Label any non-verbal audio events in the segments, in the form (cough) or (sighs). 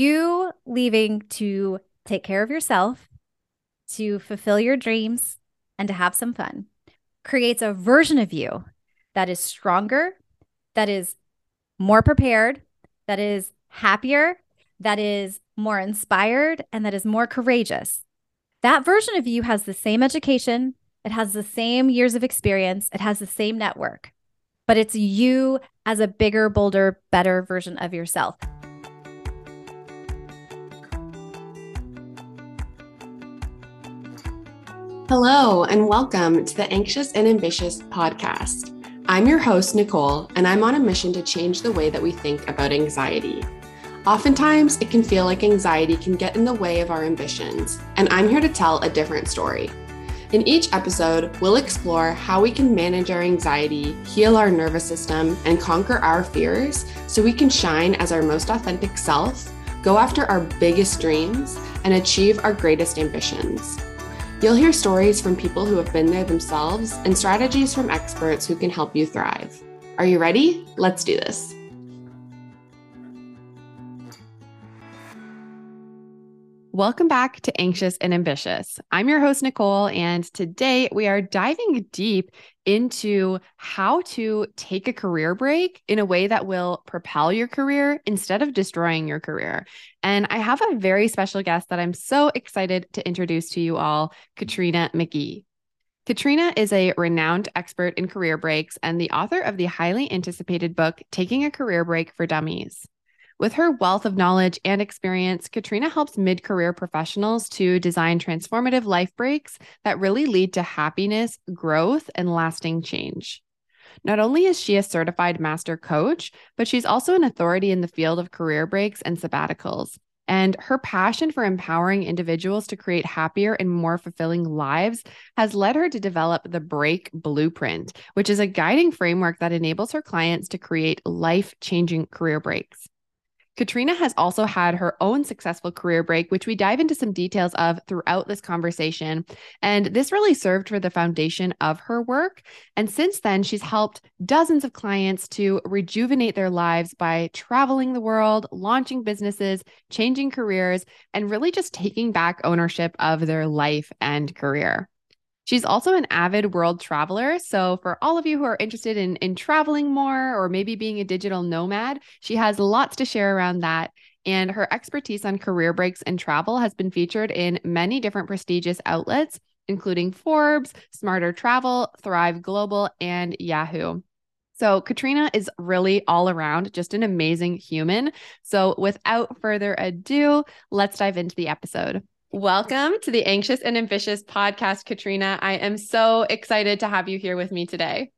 you leaving to take care of yourself, to fulfill your dreams, and to have some fun creates a version of you that is stronger, that is more prepared, that is happier, that is more inspired, and that is more courageous. That version of you has the same education, it has the same years of experience, it has the same network, but it's you as a bigger, bolder, better version of yourself. Hello, and welcome to the Anxious and Ambitious podcast. I'm your host, Nicole, and I'm on a mission to change the way that we think about anxiety. Oftentimes, it can feel like anxiety can get in the way of our ambitions, and I'm here to tell a different story. In each episode, we'll explore how we can manage our anxiety, heal our nervous system, and conquer our fears so we can shine as our most authentic self, go after our biggest dreams, and achieve our greatest ambitions. You'll hear stories from people who have been there themselves and strategies from experts who can help you thrive. Are you ready? Let's do this. Welcome back to Anxious and Ambitious. I'm your host, Nicole, and today we are diving deep into how to take a career break in a way that will propel your career instead of destroying your career. And I have a very special guest that I'm so excited to introduce to you all, Katrina McGhee. Katrina is a renowned expert in career breaks and the author of the highly anticipated book, Taking a Career Break for Dummies. With her wealth of knowledge and experience, Katrina helps mid career professionals to design transformative life breaks that really lead to happiness, growth, and lasting change. Not only is she a certified master coach, but she's also an authority in the field of career breaks and sabbaticals. And her passion for empowering individuals to create happier and more fulfilling lives has led her to develop the Break Blueprint, which is a guiding framework that enables her clients to create life changing career breaks. Katrina has also had her own successful career break, which we dive into some details of throughout this conversation. And this really served for the foundation of her work. And since then, she's helped dozens of clients to rejuvenate their lives by traveling the world, launching businesses, changing careers, and really just taking back ownership of their life and career. She's also an avid world traveler. So, for all of you who are interested in, in traveling more or maybe being a digital nomad, she has lots to share around that. And her expertise on career breaks and travel has been featured in many different prestigious outlets, including Forbes, Smarter Travel, Thrive Global, and Yahoo. So, Katrina is really all around just an amazing human. So, without further ado, let's dive into the episode. Welcome to the Anxious and Ambitious podcast, Katrina. I am so excited to have you here with me today.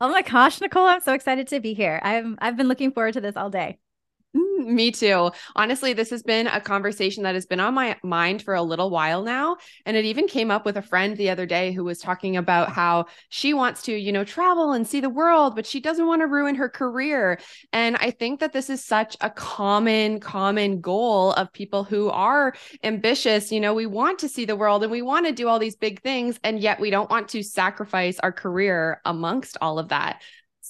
Oh my gosh, Nicole, I'm so excited to be here. I'm I've been looking forward to this all day. (laughs) Me too. Honestly, this has been a conversation that has been on my mind for a little while now. And it even came up with a friend the other day who was talking about how she wants to, you know, travel and see the world, but she doesn't want to ruin her career. And I think that this is such a common, common goal of people who are ambitious. You know, we want to see the world and we want to do all these big things, and yet we don't want to sacrifice our career amongst all of that.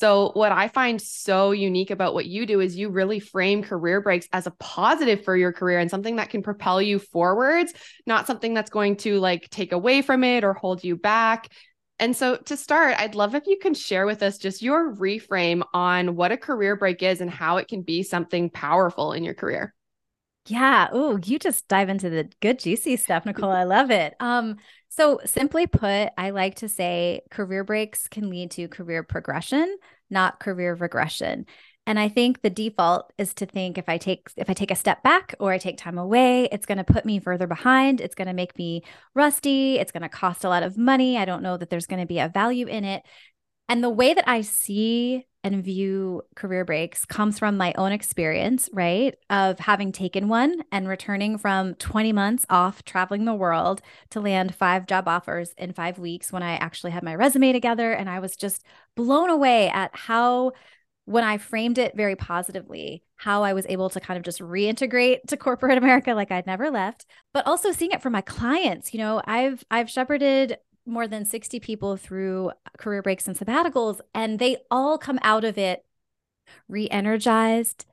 So, what I find so unique about what you do is you really frame career breaks as a positive for your career and something that can propel you forwards, not something that's going to like take away from it or hold you back. And so, to start, I'd love if you can share with us just your reframe on what a career break is and how it can be something powerful in your career. Yeah. Oh, you just dive into the good, juicy stuff, Nicole. I love it. Um, so, simply put, I like to say career breaks can lead to career progression, not career regression. And I think the default is to think if I take if I take a step back or I take time away, it's going to put me further behind. It's going to make me rusty. It's going to cost a lot of money. I don't know that there's going to be a value in it. And the way that I see and view career breaks comes from my own experience, right? Of having taken one and returning from 20 months off traveling the world to land five job offers in five weeks when I actually had my resume together. And I was just blown away at how, when I framed it very positively, how I was able to kind of just reintegrate to corporate America like I'd never left, but also seeing it from my clients. You know, I've I've shepherded more than 60 people through career breaks and sabbaticals, and they all come out of it re energized,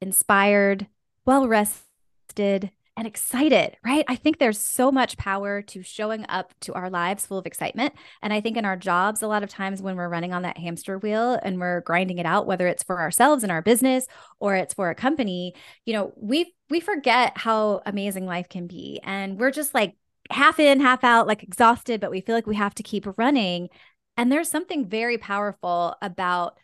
inspired, well rested, and excited, right? I think there's so much power to showing up to our lives full of excitement. And I think in our jobs, a lot of times when we're running on that hamster wheel and we're grinding it out, whether it's for ourselves and our business or it's for a company, you know, we we forget how amazing life can be. And we're just like half in, half out, like exhausted, but we feel like we have to keep running. And there's something very powerful about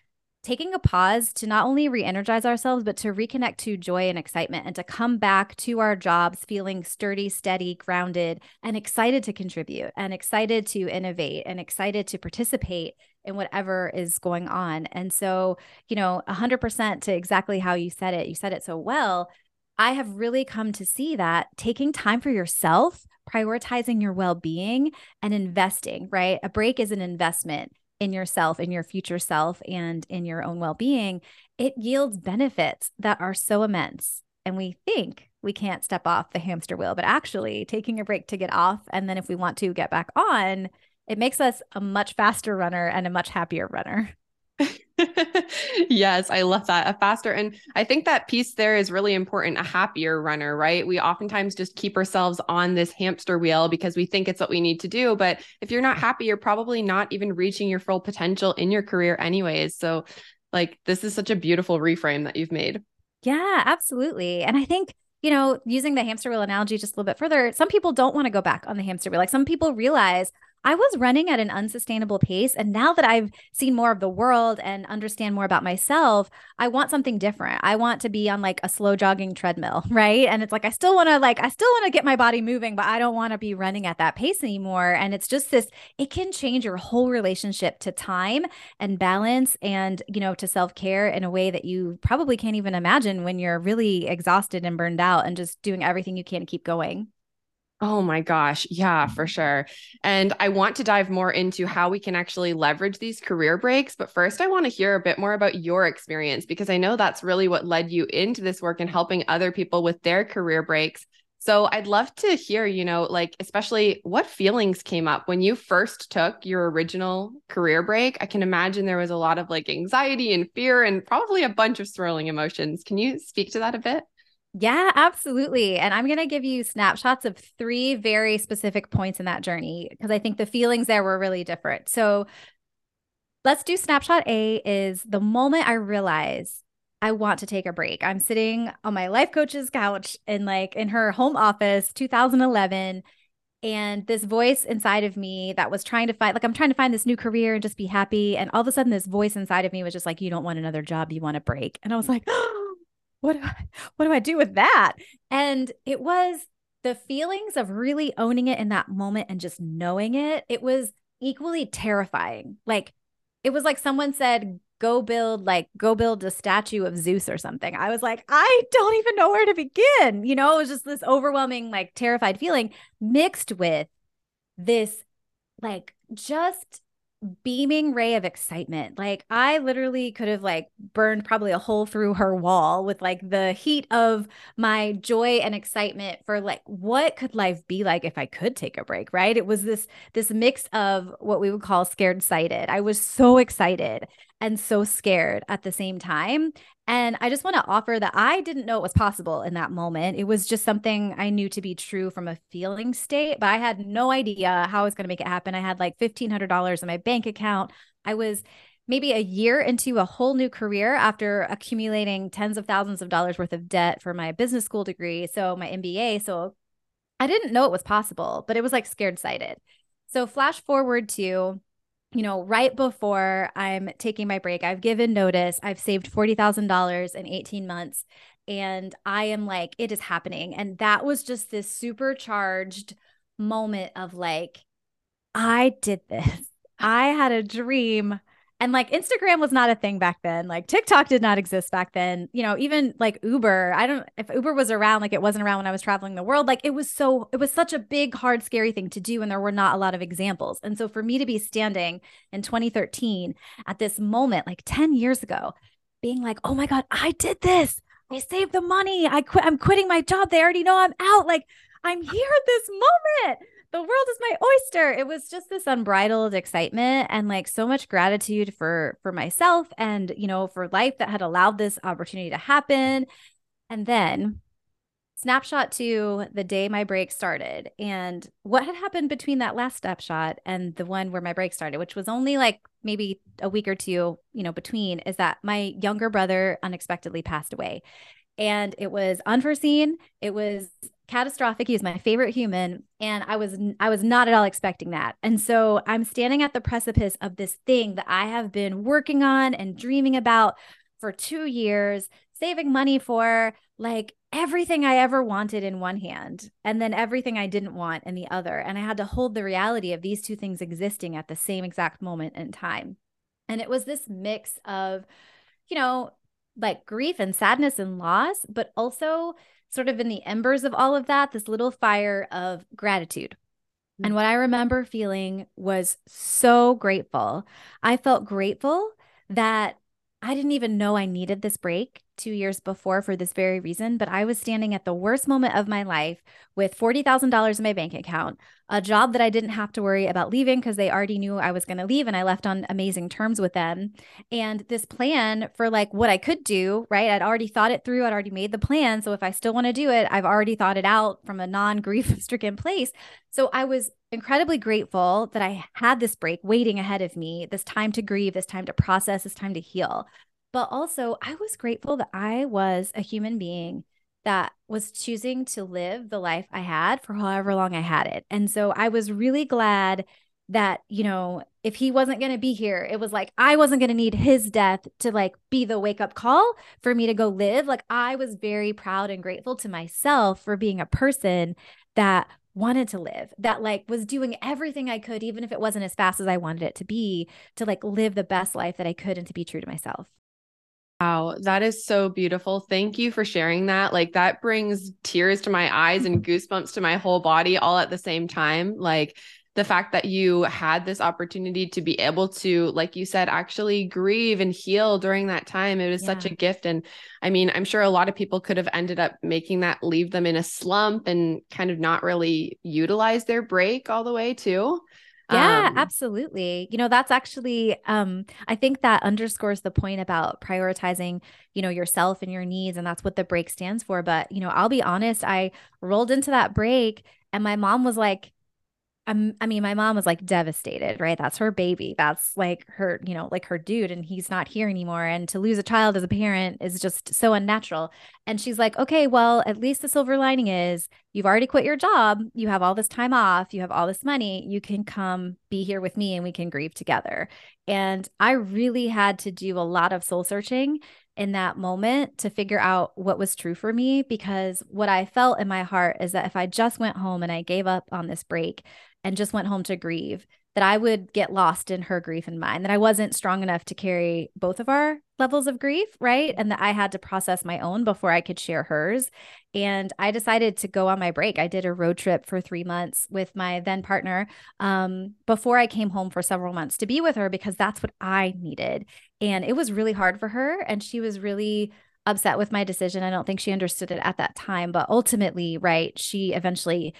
taking a pause to not only re energize ourselves, but to reconnect to joy and excitement and to come back to our jobs feeling sturdy, steady, grounded, and excited to contribute and excited to innovate and excited to participate in whatever is going on. And so, you know, 100% to exactly how you said it, you said it so well. I have really come to see that taking time for yourself, prioritizing your well being, and investing, right? A break is an investment in yourself, in your future self, and in your own well being, it yields benefits that are so immense. And we think we can't step off the hamster wheel, but actually taking a break to get off. And then if we want to get back on, it makes us a much faster runner and a much happier runner. (laughs) yes, I love that. A faster. And I think that piece there is really important. A happier runner, right? We oftentimes just keep ourselves on this hamster wheel because we think it's what we need to do. But if you're not happy, you're probably not even reaching your full potential in your career, anyways. So, like, this is such a beautiful reframe that you've made. Yeah, absolutely. And I think you know, using the hamster wheel analogy just a little bit further, some people don't want to go back on the hamster wheel. Like some people realize, I was running at an unsustainable pace. And now that I've seen more of the world and understand more about myself, I want something different. I want to be on like a slow jogging treadmill, (laughs) right? And it's like, I still want to, like, I still want to get my body moving, but I don't want to be running at that pace anymore. And it's just this, it can change your whole relationship to time and balance and, you know, to self care in a way that you probably can't even imagine when you're really exhausted and burned out and just doing everything you can to keep going. Oh my gosh. Yeah, mm-hmm. for sure. And I want to dive more into how we can actually leverage these career breaks. But first, I want to hear a bit more about your experience because I know that's really what led you into this work and helping other people with their career breaks. So I'd love to hear, you know, like, especially what feelings came up when you first took your original career break. I can imagine there was a lot of like anxiety and fear and probably a bunch of swirling emotions. Can you speak to that a bit? Yeah, absolutely. And I'm going to give you snapshots of three very specific points in that journey because I think the feelings there were really different. So let's do snapshot A is the moment I realize I want to take a break. I'm sitting on my life coach's couch in like in her home office, 2011, and this voice inside of me that was trying to find like I'm trying to find this new career and just be happy and all of a sudden this voice inside of me was just like you don't want another job, you want a break. And I was like, (gasps) oh, what do I, what do I do with that? And it was the feelings of really owning it in that moment and just knowing it. It was equally terrifying. Like it was like someone said, go build like go build a statue of Zeus or something. I was like, I don't even know where to begin. You know, it was just this overwhelming, like terrified feeling mixed with this like just beaming ray of excitement. Like I literally could have like burned probably a hole through her wall with like the heat of my joy and excitement for like what could life be like if I could take a break, right? It was this this mix of what we would call scared sighted. I was so excited and so scared at the same time. And I just want to offer that I didn't know it was possible in that moment. It was just something I knew to be true from a feeling state, but I had no idea how I was going to make it happen. I had like $1,500 in my bank account. I was maybe a year into a whole new career after accumulating tens of thousands of dollars worth of debt for my business school degree. So, my MBA. So, I didn't know it was possible, but it was like scared sighted. So, flash forward to you know, right before I'm taking my break, I've given notice. I've saved $40,000 in 18 months. And I am like, it is happening. And that was just this supercharged moment of like, I did this. I had a dream and like Instagram was not a thing back then. Like TikTok did not exist back then. You know, even like Uber, I don't if Uber was around like it wasn't around when I was traveling the world. Like it was so it was such a big hard scary thing to do and there were not a lot of examples. And so for me to be standing in 2013 at this moment like 10 years ago being like, "Oh my god, I did this. I saved the money. I quit I'm quitting my job. They already know I'm out. Like I'm here at this moment." The world is my oyster. It was just this unbridled excitement and like so much gratitude for for myself and you know for life that had allowed this opportunity to happen. And then snapshot to the day my break started and what had happened between that last snapshot and the one where my break started which was only like maybe a week or two you know between is that my younger brother unexpectedly passed away and it was unforeseen it was catastrophic he was my favorite human and i was i was not at all expecting that. And so i'm standing at the precipice of this thing that i have been working on and dreaming about for 2 years saving money for like everything i ever wanted in one hand and then everything i didn't want in the other. And i had to hold the reality of these two things existing at the same exact moment in time. And it was this mix of you know like grief and sadness and loss, but also sort of in the embers of all of that, this little fire of gratitude. And mm. what I remember feeling was so grateful. I felt grateful that I didn't even know I needed this break two years before for this very reason, but I was standing at the worst moment of my life with $40,000 in my bank account, a job that I didn't have to worry about leaving because they already knew I was going to leave and I left on amazing terms with them. And this plan for like what I could do, right? I'd already thought it through, I'd already made the plan. So if I still want to do it, I've already thought it out from a non grief (laughs) stricken place. So I was incredibly grateful that I had this break waiting ahead of me, this time to grieve, this time to process, this time to heal. But also, I was grateful that I was a human being that was choosing to live the life I had for however long I had it. And so I was really glad that, you know, if he wasn't going to be here, it was like I wasn't going to need his death to like be the wake up call for me to go live. Like I was very proud and grateful to myself for being a person that wanted to live, that like was doing everything I could, even if it wasn't as fast as I wanted it to be, to like live the best life that I could and to be true to myself. Wow, that is so beautiful. Thank you for sharing that. Like that brings tears to my eyes and goosebumps to my whole body all at the same time. Like the fact that you had this opportunity to be able to like you said actually grieve and heal during that time it was yeah. such a gift and i mean i'm sure a lot of people could have ended up making that leave them in a slump and kind of not really utilize their break all the way too yeah, um, absolutely. You know, that's actually um I think that underscores the point about prioritizing, you know, yourself and your needs and that's what the break stands for, but you know, I'll be honest, I rolled into that break and my mom was like I'm, I mean, my mom was like devastated, right? That's her baby. That's like her, you know, like her dude, and he's not here anymore. And to lose a child as a parent is just so unnatural. And she's like, okay, well, at least the silver lining is you've already quit your job. You have all this time off. You have all this money. You can come be here with me and we can grieve together. And I really had to do a lot of soul searching in that moment to figure out what was true for me because what I felt in my heart is that if I just went home and I gave up on this break, and just went home to grieve, that I would get lost in her grief and mine, that I wasn't strong enough to carry both of our levels of grief, right? And that I had to process my own before I could share hers. And I decided to go on my break. I did a road trip for three months with my then partner um, before I came home for several months to be with her because that's what I needed. And it was really hard for her. And she was really upset with my decision. I don't think she understood it at that time, but ultimately, right, she eventually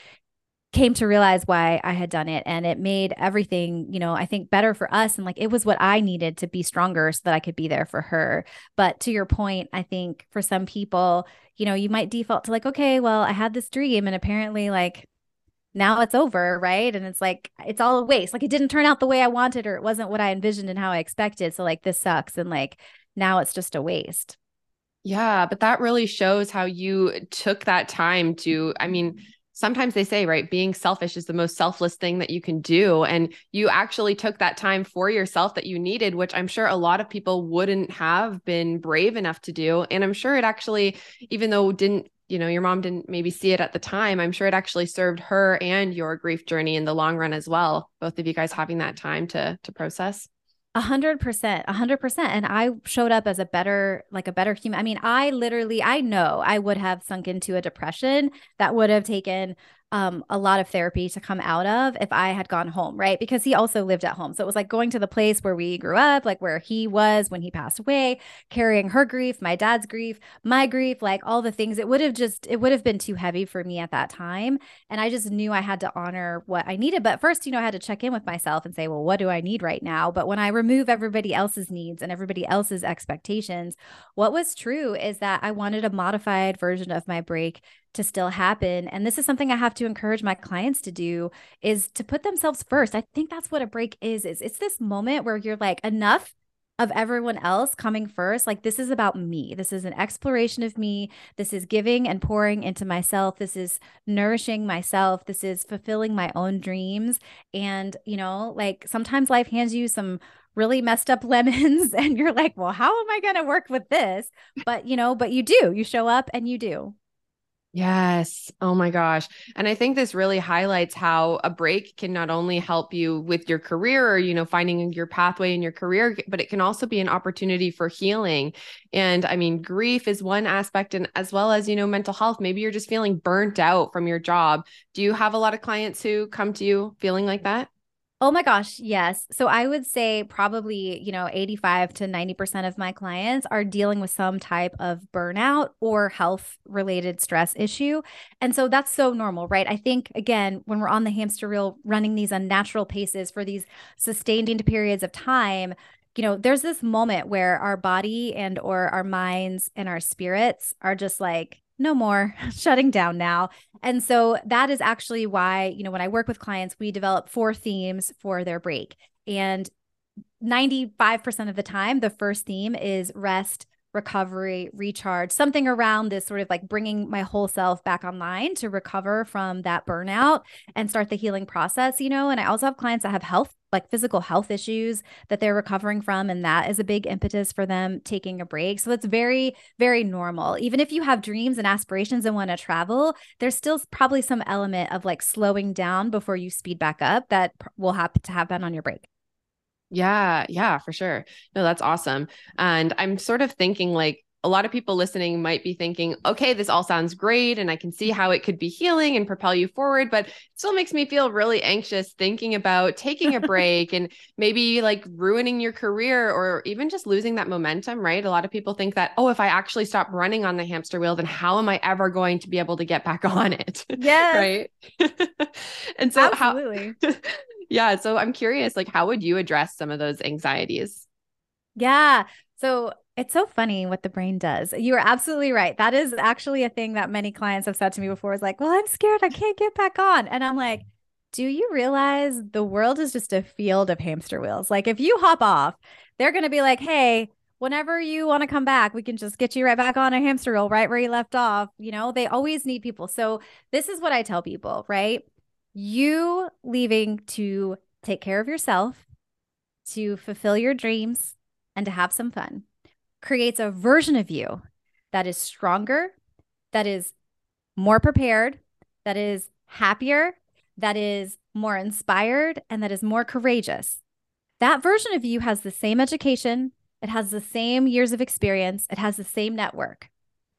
came to realize why I had done it and it made everything, you know, I think better for us and like it was what I needed to be stronger so that I could be there for her. But to your point, I think for some people, you know, you might default to like, okay, well, I had this dream and apparently like now it's over, right? And it's like it's all a waste. Like it didn't turn out the way I wanted or it wasn't what I envisioned and how I expected. So like this sucks and like now it's just a waste. Yeah, but that really shows how you took that time to I mean, sometimes they say, right, being selfish is the most selfless thing that you can do. And you actually took that time for yourself that you needed, which I'm sure a lot of people wouldn't have been brave enough to do. And I'm sure it actually, even though didn't, you know, your mom didn't maybe see it at the time, I'm sure it actually served her and your grief journey in the long run as well. Both of you guys having that time to to process. A hundred percent, a hundred percent. And I showed up as a better, like a better human. I mean, I literally, I know I would have sunk into a depression that would have taken um, a lot of therapy to come out of if I had gone home, right? Because he also lived at home. So it was like going to the place where we grew up, like where he was when he passed away, carrying her grief, my dad's grief, my grief, like all the things. It would have just, it would have been too heavy for me at that time. And I just knew I had to honor what I needed. But first, you know, I had to check in with myself and say, well, what do I need right now? But when I remove everybody else's needs and everybody else's expectations, what was true is that I wanted a modified version of my break to still happen. And this is something I have to encourage my clients to do is to put themselves first. I think that's what a break is is it's this moment where you're like enough of everyone else coming first. Like, this is about me. This is an exploration of me. This is giving and pouring into myself. This is nourishing myself. This is fulfilling my own dreams. And, you know, like sometimes life hands you some really messed up (laughs) lemons and you're like, well, how am I going to work with this? But, you know, but you do. You show up and you do. Yes. Oh my gosh. And I think this really highlights how a break can not only help you with your career or, you know, finding your pathway in your career, but it can also be an opportunity for healing. And I mean, grief is one aspect, and as well as, you know, mental health. Maybe you're just feeling burnt out from your job. Do you have a lot of clients who come to you feeling like that? Oh my gosh, yes. So I would say probably, you know, 85 to 90% of my clients are dealing with some type of burnout or health related stress issue. And so that's so normal, right? I think again, when we're on the hamster wheel running these unnatural paces for these sustained periods of time, you know, there's this moment where our body and or our minds and our spirits are just like no more (laughs) shutting down now. And so that is actually why, you know, when I work with clients, we develop four themes for their break. And 95% of the time, the first theme is rest, recovery, recharge, something around this sort of like bringing my whole self back online to recover from that burnout and start the healing process, you know. And I also have clients that have health, like physical health issues that they're recovering from. And that is a big impetus for them taking a break. So that's very, very normal. Even if you have dreams and aspirations and want to travel, there's still probably some element of like slowing down before you speed back up that will happen to happen on your break. Yeah, yeah, for sure. No, that's awesome. And I'm sort of thinking like a lot of people listening might be thinking, okay, this all sounds great. And I can see how it could be healing and propel you forward, but it still makes me feel really anxious thinking about taking a (laughs) break and maybe like ruining your career or even just losing that momentum, right? A lot of people think that, oh, if I actually stop running on the hamster wheel, then how am I ever going to be able to get back (laughs) on it? Yeah. right. (laughs) and so, Absolutely. how yeah. So I'm curious, like, how would you address some of those anxieties? Yeah. So it's so funny what the brain does. You are absolutely right. That is actually a thing that many clients have said to me before is like, well, I'm scared. I can't get back on. And I'm like, do you realize the world is just a field of hamster wheels? Like, if you hop off, they're going to be like, hey, whenever you want to come back, we can just get you right back on a hamster wheel right where you left off. You know, they always need people. So, this is what I tell people, right? you leaving to take care of yourself, to fulfill your dreams, and to have some fun creates a version of you that is stronger, that is more prepared, that is happier, that is more inspired, and that is more courageous. That version of you has the same education, it has the same years of experience, it has the same network,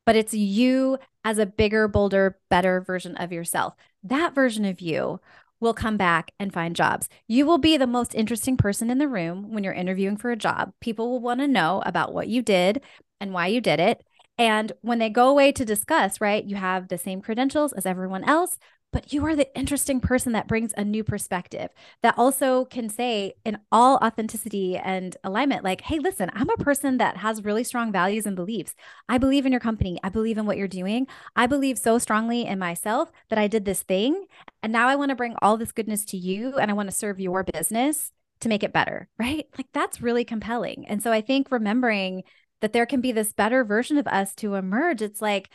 but it's you as a bigger, bolder, better version of yourself that version of you will come back and find jobs. You will be the most interesting person in the room when you're interviewing for a job. People will want to know about what you did and why you did it. And when they go away to discuss, right, you have the same credentials as everyone else, but you are the interesting person that brings a new perspective that also can say in all authenticity and alignment like hey listen i'm a person that has really strong values and beliefs. I believe in your company. I believe in what you're doing. I believe so strongly in myself that i did this thing and now i want to bring all this goodness to you and i want to serve your business to make it better right? Like that's really compelling. And so i think remembering that there can be this better version of us to emerge it's like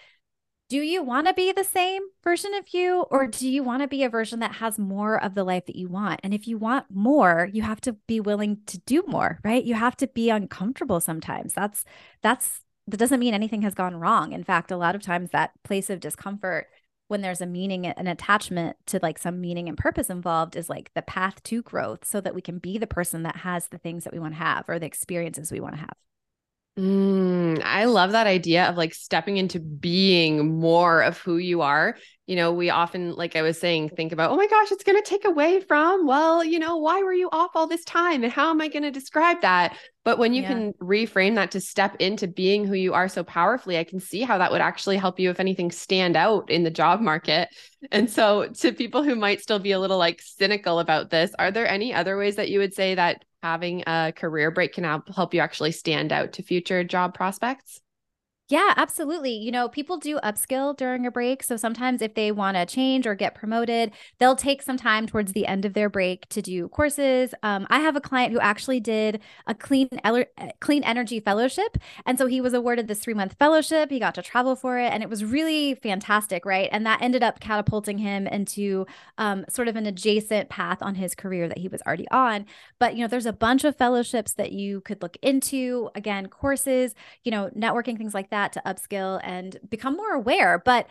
do you want to be the same version of you or do you want to be a version that has more of the life that you want? And if you want more you have to be willing to do more right? You have to be uncomfortable sometimes. That's that's that doesn't mean anything has gone wrong. In fact a lot of times that place of discomfort when there's a meaning an attachment to like some meaning and purpose involved is like the path to growth so that we can be the person that has the things that we want to have or the experiences we want to have Mm, I love that idea of like stepping into being more of who you are. You know, we often, like I was saying, think about, oh my gosh, it's going to take away from, well, you know, why were you off all this time? And how am I going to describe that? But when you yeah. can reframe that to step into being who you are so powerfully, I can see how that would actually help you, if anything, stand out in the job market. And so, to people who might still be a little like cynical about this, are there any other ways that you would say that having a career break can help you actually stand out to future job prospects? Yeah, absolutely. You know, people do upskill during a break. So sometimes if they want to change or get promoted, they'll take some time towards the end of their break to do courses. Um, I have a client who actually did a clean clean energy fellowship, and so he was awarded this three month fellowship. He got to travel for it, and it was really fantastic, right? And that ended up catapulting him into um, sort of an adjacent path on his career that he was already on. But you know, there's a bunch of fellowships that you could look into. Again, courses, you know, networking things like that to upskill and become more aware but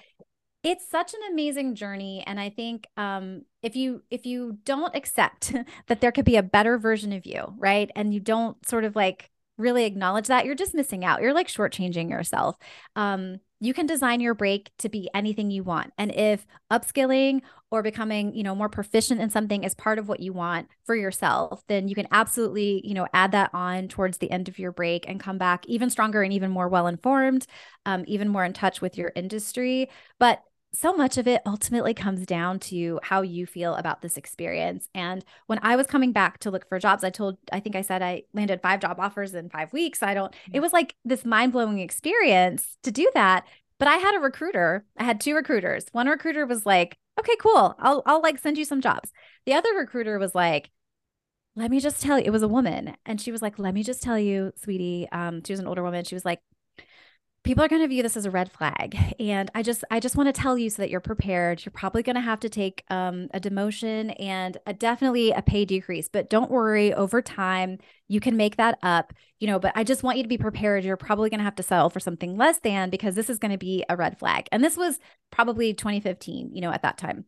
it's such an amazing journey. And i think um, if you if you don't accept (laughs) that there could be a better version of you right? And you don't sort of like really acknowledge that you're just missing out. You're like shortchanging yourself. Um, you can design your break to be anything you want. And if upskilling or becoming, you know, more proficient in something is part of what you want for yourself, then you can absolutely, you know, add that on towards the end of your break and come back even stronger and even more well informed, um, even more in touch with your industry. But so much of it ultimately comes down to how you feel about this experience. And when I was coming back to look for jobs, I told, I think I said I landed five job offers in five weeks. I don't, it was like this mind blowing experience to do that. But I had a recruiter, I had two recruiters. One recruiter was like, okay, cool. I'll, I'll like send you some jobs. The other recruiter was like, let me just tell you, it was a woman. And she was like, let me just tell you, sweetie. Um, she was an older woman. She was like, people are going to view this as a red flag. And i just i just want to tell you so that you're prepared. You're probably going to have to take um, a demotion and a, definitely a pay decrease but don't worry over time you can make that up you know but i just want you to be prepared. You're probably going to have to settle for something less than because this is going to be a red flag. And this was probably 2015 you know at that time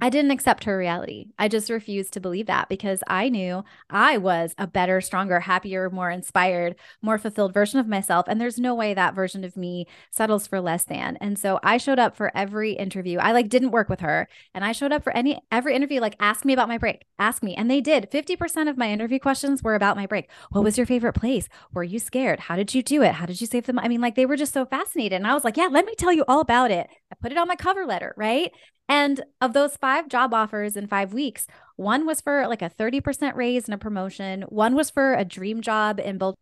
I didn't accept her reality. I just refused to believe that because I knew I was a better, stronger, happier, more inspired, more fulfilled version of myself. And there's no way that version of me settles for less than. And so I showed up for every interview. I like didn't work with her. And I showed up for any every interview, like ask me about my break. Ask me. And they did. 50% of my interview questions were about my break. What was your favorite place? Were you scared? How did you do it? How did you save them? I mean, like they were just so fascinated. And I was like, yeah, let me tell you all about it. I put it on my cover letter, right? And of those five job offers in five weeks, one was for like a 30% raise and a promotion. One was for a dream job in Boulder,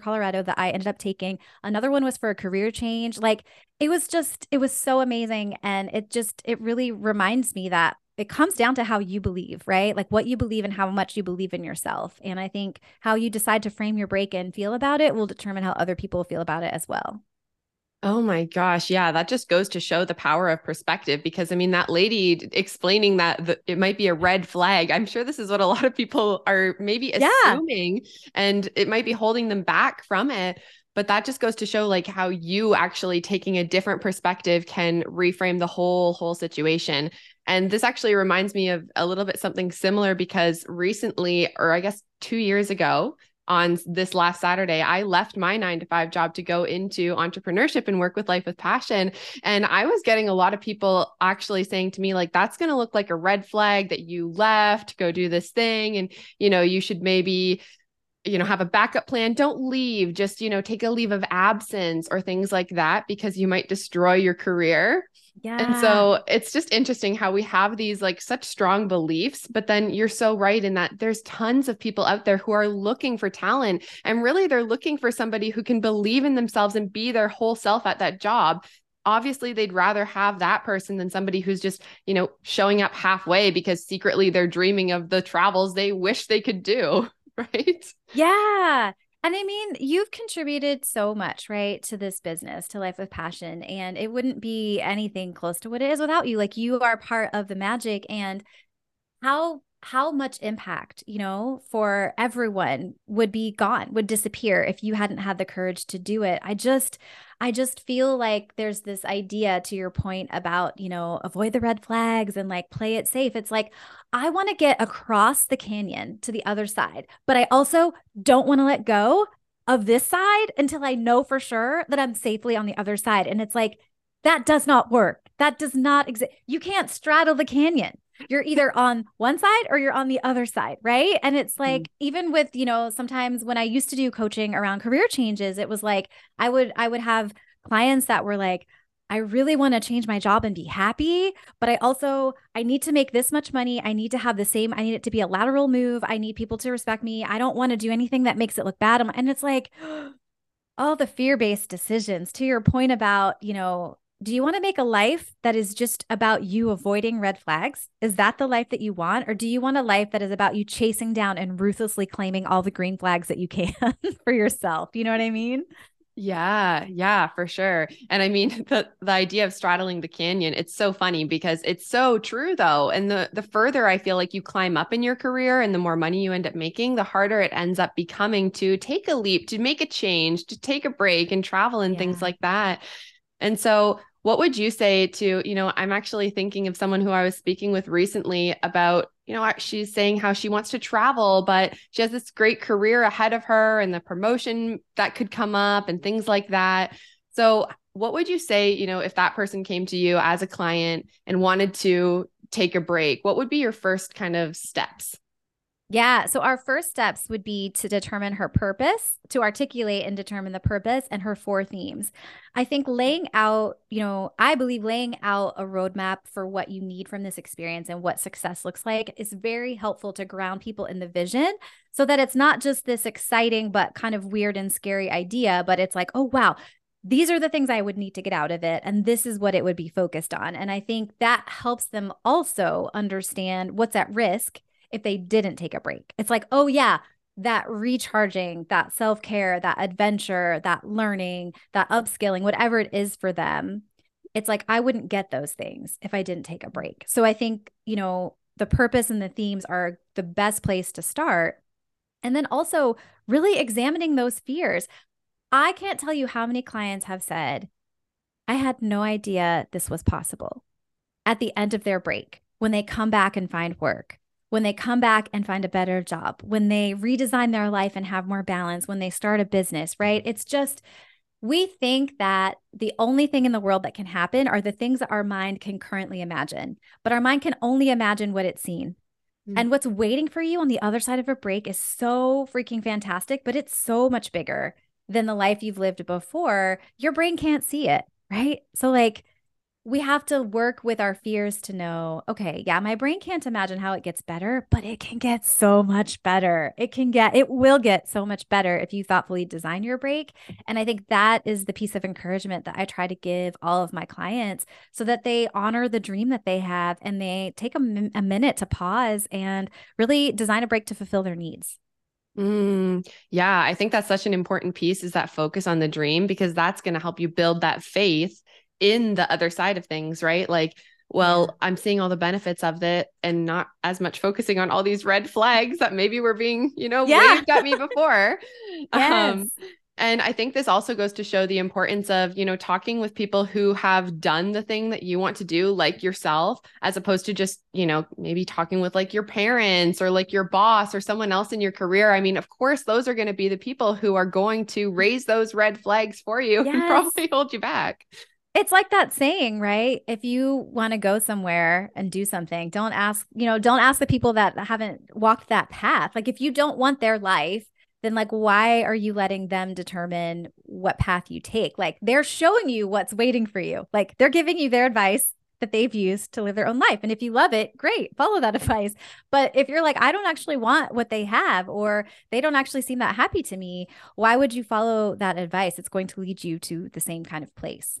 Colorado that I ended up taking. Another one was for a career change. Like it was just, it was so amazing. And it just, it really reminds me that it comes down to how you believe, right? Like what you believe and how much you believe in yourself. And I think how you decide to frame your break and feel about it will determine how other people feel about it as well. Oh my gosh. Yeah. That just goes to show the power of perspective because I mean, that lady explaining that the, it might be a red flag. I'm sure this is what a lot of people are maybe assuming yeah. and it might be holding them back from it. But that just goes to show like how you actually taking a different perspective can reframe the whole, whole situation. And this actually reminds me of a little bit something similar because recently, or I guess two years ago, on this last Saturday, I left my nine to five job to go into entrepreneurship and work with life with passion. And I was getting a lot of people actually saying to me, like, that's going to look like a red flag that you left, go do this thing. And, you know, you should maybe you know have a backup plan don't leave just you know take a leave of absence or things like that because you might destroy your career yeah. And so it's just interesting how we have these like such strong beliefs, but then you're so right in that there's tons of people out there who are looking for talent and really they're looking for somebody who can believe in themselves and be their whole self at that job. Obviously, they'd rather have that person than somebody who's just, you know, showing up halfway because secretly they're dreaming of the travels they wish they could do. (laughs) Right. Yeah. And I mean, you've contributed so much, right, to this business, to Life with Passion. And it wouldn't be anything close to what it is without you. Like you are part of the magic. And how how much impact, you know, for everyone would be gone, would disappear if you hadn't had the courage to do it. I just, I just feel like there's this idea to your point about, you know, avoid the red flags and like play it safe. It's like, I want to get across the canyon to the other side, but I also don't want to let go of this side until I know for sure that I'm safely on the other side. And it's like, that does not work. That does not exist. You can't straddle the canyon you're either on one side or you're on the other side, right? And it's like mm. even with, you know, sometimes when I used to do coaching around career changes, it was like I would I would have clients that were like I really want to change my job and be happy, but I also I need to make this much money. I need to have the same I need it to be a lateral move. I need people to respect me. I don't want to do anything that makes it look bad. And it's like (gasps) all the fear-based decisions to your point about, you know, do you want to make a life that is just about you avoiding red flags? Is that the life that you want? Or do you want a life that is about you chasing down and ruthlessly claiming all the green flags that you can (laughs) for yourself? You know what I mean? Yeah, yeah, for sure. And I mean (laughs) the the idea of straddling the canyon, it's so funny because it's so true though. And the the further I feel like you climb up in your career and the more money you end up making, the harder it ends up becoming to take a leap, to make a change, to take a break and travel and yeah. things like that. And so what would you say to, you know, I'm actually thinking of someone who I was speaking with recently about, you know, she's saying how she wants to travel, but she has this great career ahead of her and the promotion that could come up and things like that. So, what would you say, you know, if that person came to you as a client and wanted to take a break, what would be your first kind of steps? Yeah. So our first steps would be to determine her purpose, to articulate and determine the purpose and her four themes. I think laying out, you know, I believe laying out a roadmap for what you need from this experience and what success looks like is very helpful to ground people in the vision so that it's not just this exciting but kind of weird and scary idea, but it's like, oh, wow, these are the things I would need to get out of it. And this is what it would be focused on. And I think that helps them also understand what's at risk if they didn't take a break. It's like, oh, yeah, that recharging, that self care, that adventure, that learning, that upskilling, whatever it is for them. It's like, I wouldn't get those things if I didn't take a break. So I think, you know, the purpose and the themes are the best place to start. And then also really examining those fears. I can't tell you how many clients have said, I had no idea this was possible at the end of their break when they come back and find work when they come back and find a better job, when they redesign their life and have more balance, when they start a business, right? It's just, we think that the only thing in the world that can happen are the things that our mind can currently imagine, but our mind can only imagine what it's seen. Mm-hmm. And what's waiting for you on the other side of a break is so freaking fantastic, but it's so much bigger than the life you've lived before. Your brain can't see it, right? So, like, we have to work with our fears to know okay yeah my brain can't imagine how it gets better but it can get so much better. It can get it will get so much better if you thoughtfully design your break. And i think that is the piece of encouragement that i try to give all of my clients so that they honor the dream that they have and they take a, minute to pause and really design a break to fulfill their needs. Mm, yeah, I think that's such an important piece is that focus on the dream because that's going to help you build that faith in the other side of things, right? Like, well. I'm seeing all the benefits of it and not as much focusing on all these red flags that maybe were being, you know, yeah. waved at me before. (laughs) yes. Um, and I think this also goes to show the importance of, you know, talking with people who have done the thing that you want to do, like yourself, as opposed to just, you know, maybe talking with like your parents or like your boss or someone else in your career. I mean, of course, those are going to be the people who are going to raise those red flags for you yes. and probably hold you back. It's like that saying, right? If you want to go somewhere and do something, don't ask, you know, don't ask the people that haven't walked that path. Like if you don't want their life, then like why are you letting them determine what path you take? Like they're showing you what's waiting for you. Like they're giving you their advice that they've used to live their own life. And if you love it, great, follow that (laughs) advice. But if you're like, I don't actually want what they have, or they don't actually seem that happy to me, why would you follow that advice? It's going to lead you to the same kind of place.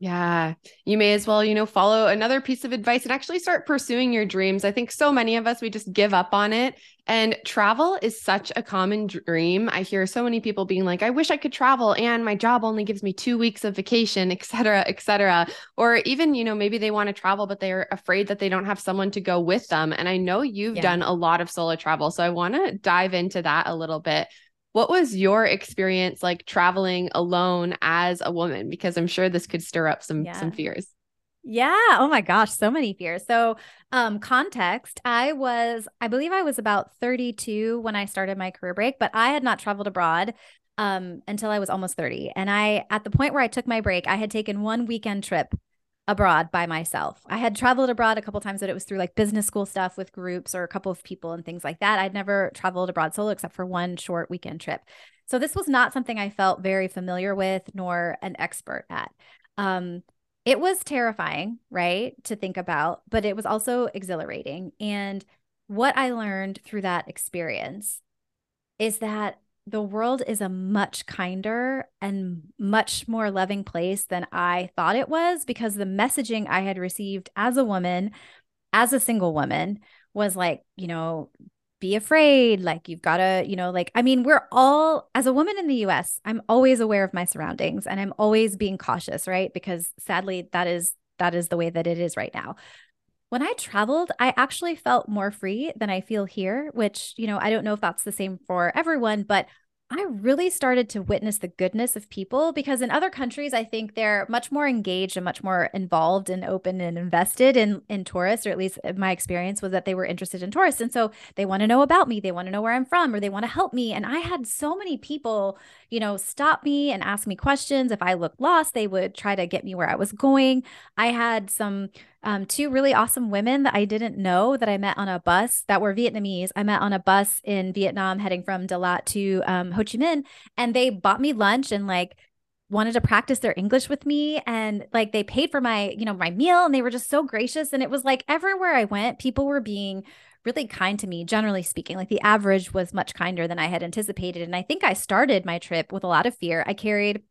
Yeah, you may as well, you know, follow another piece of advice and actually start pursuing your dreams. I think so many of us, we just give up on it. And travel is such a common dream. I hear so many people being like, I wish I could travel and my job only gives me two weeks of vacation, et cetera, et cetera. Or even, you know, maybe they want to travel, but they're afraid that they don't have someone to go with them. And I know you've yeah. done a lot of solo travel. So I want to dive into that a little bit. What was your experience like traveling alone as a woman? Because I'm sure this could stir up some yeah. some fears. Yeah. Oh my gosh, so many fears. So, um context, I was I believe I was about 32 when I started my career break, but I had not traveled abroad um until I was almost 30. And I at the point where I took my break, I had taken one weekend trip abroad by myself. I had traveled abroad a couple times, but it was through like business school stuff with groups or a couple of people and things like that. I'd never traveled abroad solo except for one short weekend trip. So this was not something I felt very familiar with nor an expert at. Um, it was terrifying, right, to think about, but it was also exhilarating. And what I learned through that experience is that the world is a much kinder and much more loving place than I thought it was because the messaging I had received as a woman, as a single woman, was like, you know, be afraid. Like, you've got to, you know, like, I mean, we're all, as a woman in the US, I'm always aware of my surroundings and I'm always being cautious, right? Because sadly, that is, that is the way that it is right now when I traveled, I actually felt more free than I feel here, which, you know, I don't know if that's the same for everyone, but I really started to witness the goodness of people because in other countries, I think they're much more engaged and much more involved and open and invested in in tourists, or at least my experience was that they were interested in tourists. And so they want to know about me, they want to know where I'm from, or they want to help me. And I had so many people, you know, stop me and ask me questions. If I looked lost, they would try to get me where I was going. I had some um, two really awesome women that I didn't know that I met on a bus that were Vietnamese. I met on a bus in Vietnam heading from Dalat to um, Ho Chi Minh, and they bought me lunch and like wanted to practice their English with me and like they paid for my, you know, my meal and they were just so gracious and it was like everywhere I went people were being really kind to me generally speaking. Like the average was much kinder than I had anticipated and I think I started my trip with a lot of fear. I carried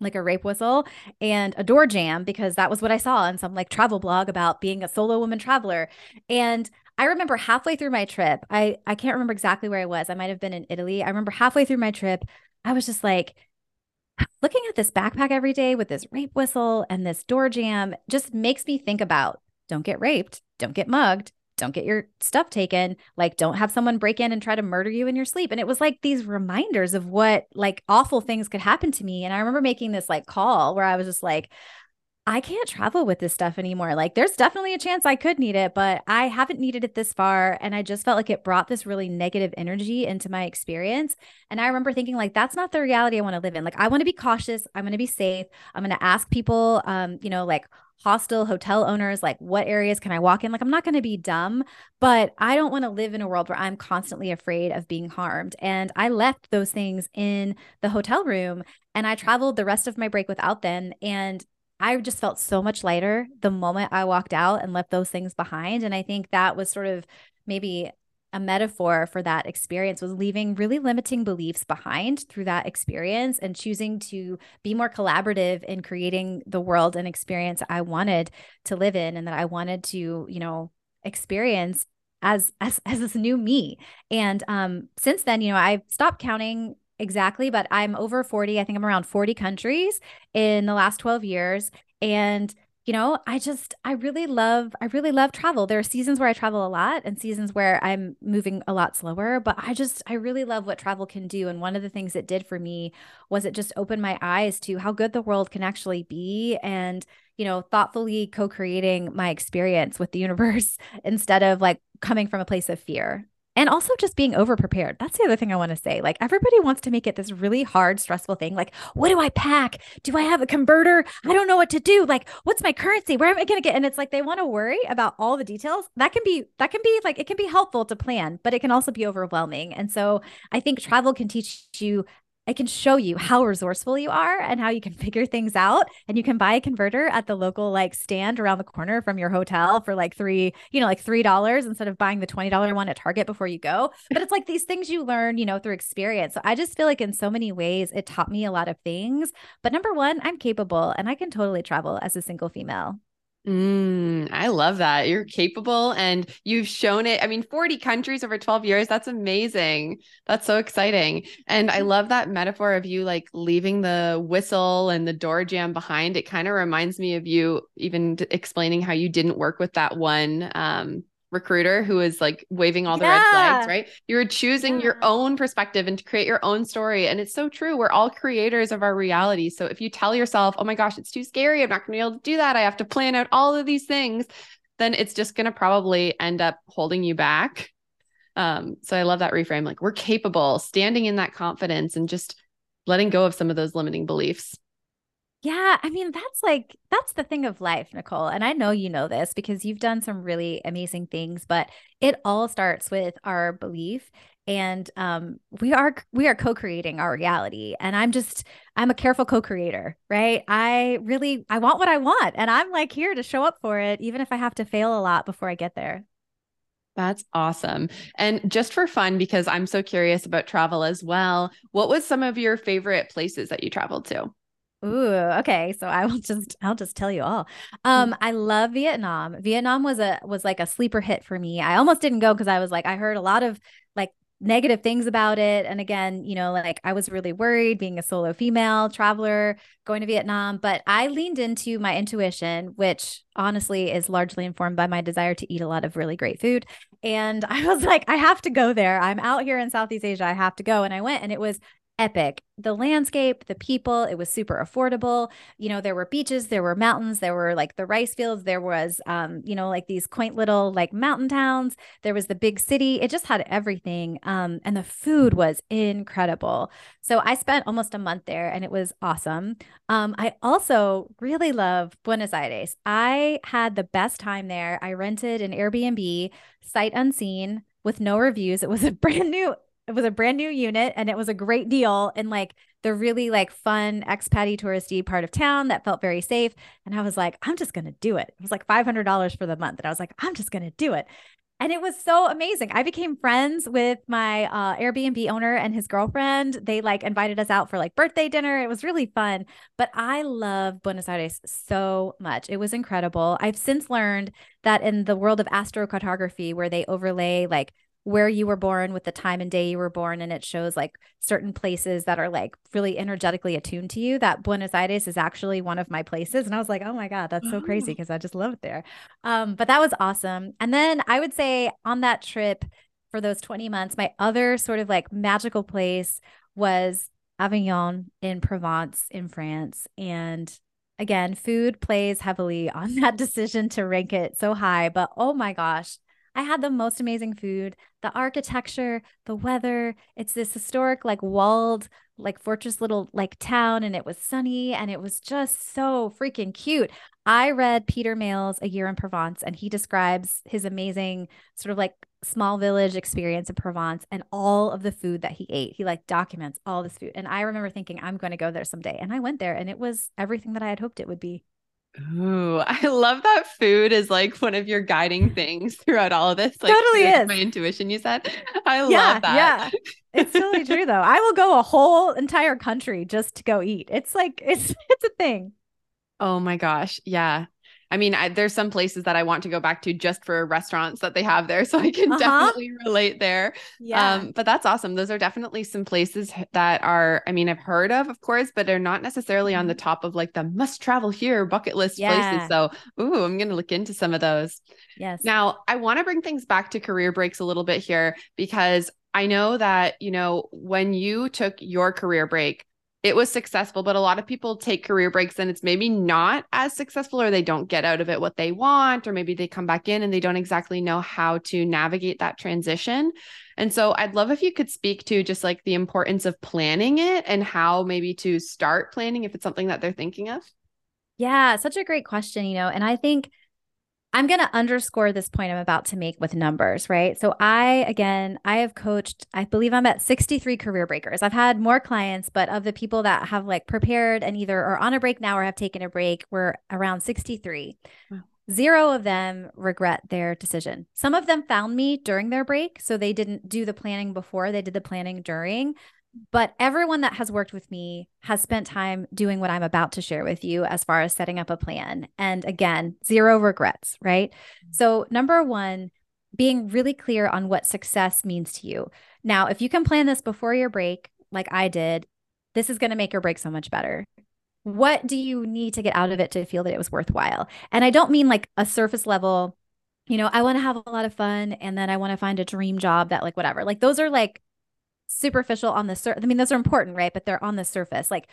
like a rape whistle and a door jam because that was what I saw in some like travel blog about being a solo woman traveler. And I remember halfway through my trip, I I can't remember exactly where I was. I might have been in Italy. I remember halfway through my trip, I was just like (sighs) looking at this backpack every day with this rape whistle and this door jam just makes me think about don't get raped, don't get mugged, don't get your stuff taken like don't have someone break in and try to murder you in your sleep and it was like these reminders of what like awful things could happen to me and i remember making this like call where i was just like I can't travel with this stuff anymore. Like, there's definitely a chance I could need it, but I haven't needed it this far. And I just felt like it brought this really negative energy into my experience. And I remember thinking, like, that's not the reality I want to live in. Like, I want to be cautious. I'm going to be safe. I'm going to ask people, um, you know, like, hostel hotel owners like what areas can i walk in? Like i'm not going to be dumb but i don't want to live in a world where i'm constantly afraid of being harmed. And i left those things in the hotel room and i traveled the rest of my break without them and i just felt so much lighter the moment i walked out and left those things behind. And i think that was sort of maybe a metaphor for that experience was leaving really limiting beliefs behind through that experience and choosing to be more collaborative in creating the world and experience I wanted to live in and that I wanted to, you know, experience as as (laughs) as this new me. And um since then, you know, I've stopped counting exactly, but I'm over 40. I think I'm around 40 countries in the last 12 years and you know, I just, I really love, I really love travel. There are seasons where I travel a lot and seasons where I'm moving a lot slower, but I just, I really love what travel can do. And one of the things it did for me was it just opened my eyes to how good the world can actually be and, you know, thoughtfully co creating my experience with the universe (laughs) instead of like coming from a place of fear and also just being over prepared. That's the other thing I want to say. Like everybody wants to make it this really hard, stressful thing. Like, what do I pack? Do I have a converter? I don't know what to do. Like, what's my currency? Where am I going to get? And it's like they want to worry about all the details. That can be that can be like it can be helpful to plan, but it can also be overwhelming. And so I think travel can teach you it can show you how resourceful you are and how you can (laughs) figure things out. And you can buy a converter at the local like stand around the corner from your hotel for like three, you know, like three dollars instead of buying the twenty dollar one at Target before you go. But it's like these things you learn, you know, through experience. So I just feel like in so many ways it taught me a lot of things. But number one, I'm capable and I can totally travel as a single female. Mm, I love that. You're capable and you've shown it. I mean, 40 countries over 12 years. That's amazing. That's so exciting. And I love that metaphor of you like leaving the whistle and the door jam behind. It kind of reminds me of you even explaining how you didn't work with that one um, recruiter who is like waving all the yeah. red flags, right? You're choosing yeah. your own perspective and to create your own story. And it's so true. We're all creators of our reality. So if you tell yourself, oh my gosh, it's too scary, I'm not going to be able to do that, I have to plan out all of these things, then it's just going to probably end up holding you back. Um, so I love that reframe. Like we're capable, standing in that confidence and just letting go of some of those limiting beliefs. Yeah, I mean, that's like that's the thing of life, Nicole. And I know you know this because you've done some really amazing things, but it all starts with our belief and um we are we are co-creating our reality and i'm just i'm a careful co-creator right i really i want what i want and i'm like here to show up for it even if i have to fail a lot before i get there That's awesome. And just for fun, because I'm so curious about travel as well, what was some of your favorite places that you traveled to? Ooh, okay. So I will (laughs) just I'll just tell you all. Um, I love Vietnam. Vietnam was a was like a sleeper hit for me. I almost didn't go because I was like, I heard a lot of like negative things about it. And again, you know, like I was really worried being a solo female traveler going to Vietnam, but I leaned into my intuition, which honestly is largely informed by my desire to eat a lot of really great food. And (laughs) I was like, I have to go there. I'm out here in Southeast Asia. I have to go. And I went, and it was epic. The landscape, the people, it was super affordable. You know, there were beaches, there were mountains, there were like the rice fields, there was um, you know, like these quaint little like mountain towns. There was the big city. It just had everything. Um, and the food was incredible. So I spent almost a month there and it was awesome. Um, I also really love Buenos Aires. I had the best time there. I rented an Airbnb, sight unseen with no reviews. It was a (laughs) brand new it was a brand new unit and it was a great deal in like the really like fun expatty touristy part of town that felt very safe. And I was like, I'm just gonna do it. It was like $500 for the month. And I was like, I'm just gonna do it. And it was so amazing. I became friends with my uh, Airbnb owner and his girlfriend. They like invited us out for like birthday dinner. It was really fun. But I love Buenos Aires so much. It was incredible. I've since learned that in the world of astrocartography, where they overlay like where you were born with the time and day you were born and it shows like certain places that are like really energetically attuned to you that buenos aires is actually one of my places. And i was like oh my god that's so crazy because i just love it there. Um, but that was awesome. And then i would say on that trip for those 20 months my other sort of like magical place was avignon in provence in france. And again food plays heavily on (laughs) that decision to rank it so high but oh my gosh I had the most amazing food, the architecture, the weather. It's this historic, like walled, like fortress little like town, and it was sunny and it was just so freaking cute. I read Peter Mayle A Year in Provence, and he describes his amazing sort of like small village experience in Provence and all of the food that he ate. He like documents all this food. And I remember thinking, I'm going to go there someday. And I went there and it was everything that I had hoped it would be. Ooh, I love that food is like one of your guiding things throughout all of this. Like totally is my intuition. You said, I yeah, love that. Yeah, it's totally true though. I will go a whole entire country just to go eat. It's like it's (laughs) it's a thing. Oh my gosh, yeah. I mean, I, there's some places that I want to go back to just for restaurants that they have there, (laughs) so I can uh-huh. definitely relate there. Yeah. Um, but that's awesome. Those are definitely some places that are, I mean, I've heard of, of course, but they're not necessarily on the mm-hmm. top of like the must travel here bucket list yeah. places. So, ooh, I'm going to look into some of those. Yes. Now, I want to bring things back to career breaks a little bit here because I know that, you know, when you took your career break, it was successful, but a lot of people take career breaks and it's maybe not as successful or they don't get out of it what they want, or maybe they come back in and they don't exactly know how to navigate that transition. And so I'd love if you could speak to just like the importance of planning it and how maybe to start planning if it's something that they're thinking of. Yeah, such a great question, you know, and I think I'm going to underscore this point I'm about to make with numbers, right? So I again, I have coached, I believe I'm at 63 career breakers. I've had more clients, but of the people that have like prepared and either are on a break now or have taken a break, we're around 63. Wow. Zero of them regret their decision. Some of them found me during their break. So they didn't do the planning before, they did the planning during but everyone that has worked with me has spent time doing what I'm about to share with you as far as setting up a plan. And again, zero regrets, right? Mm-hmm. So, number one, being really clear on what success means to you. Now, if you can plan this before your break, like I did, this is going to make your break so much better. What do you need to get out of it to feel that it was worthwhile? And I don't mean like a surface level, you know, I want to have a lot of fun and then I want to find a dream job that, like, whatever. Like, those are like superficial on the surface. I mean, those are important, right? But they're on the surface. Like,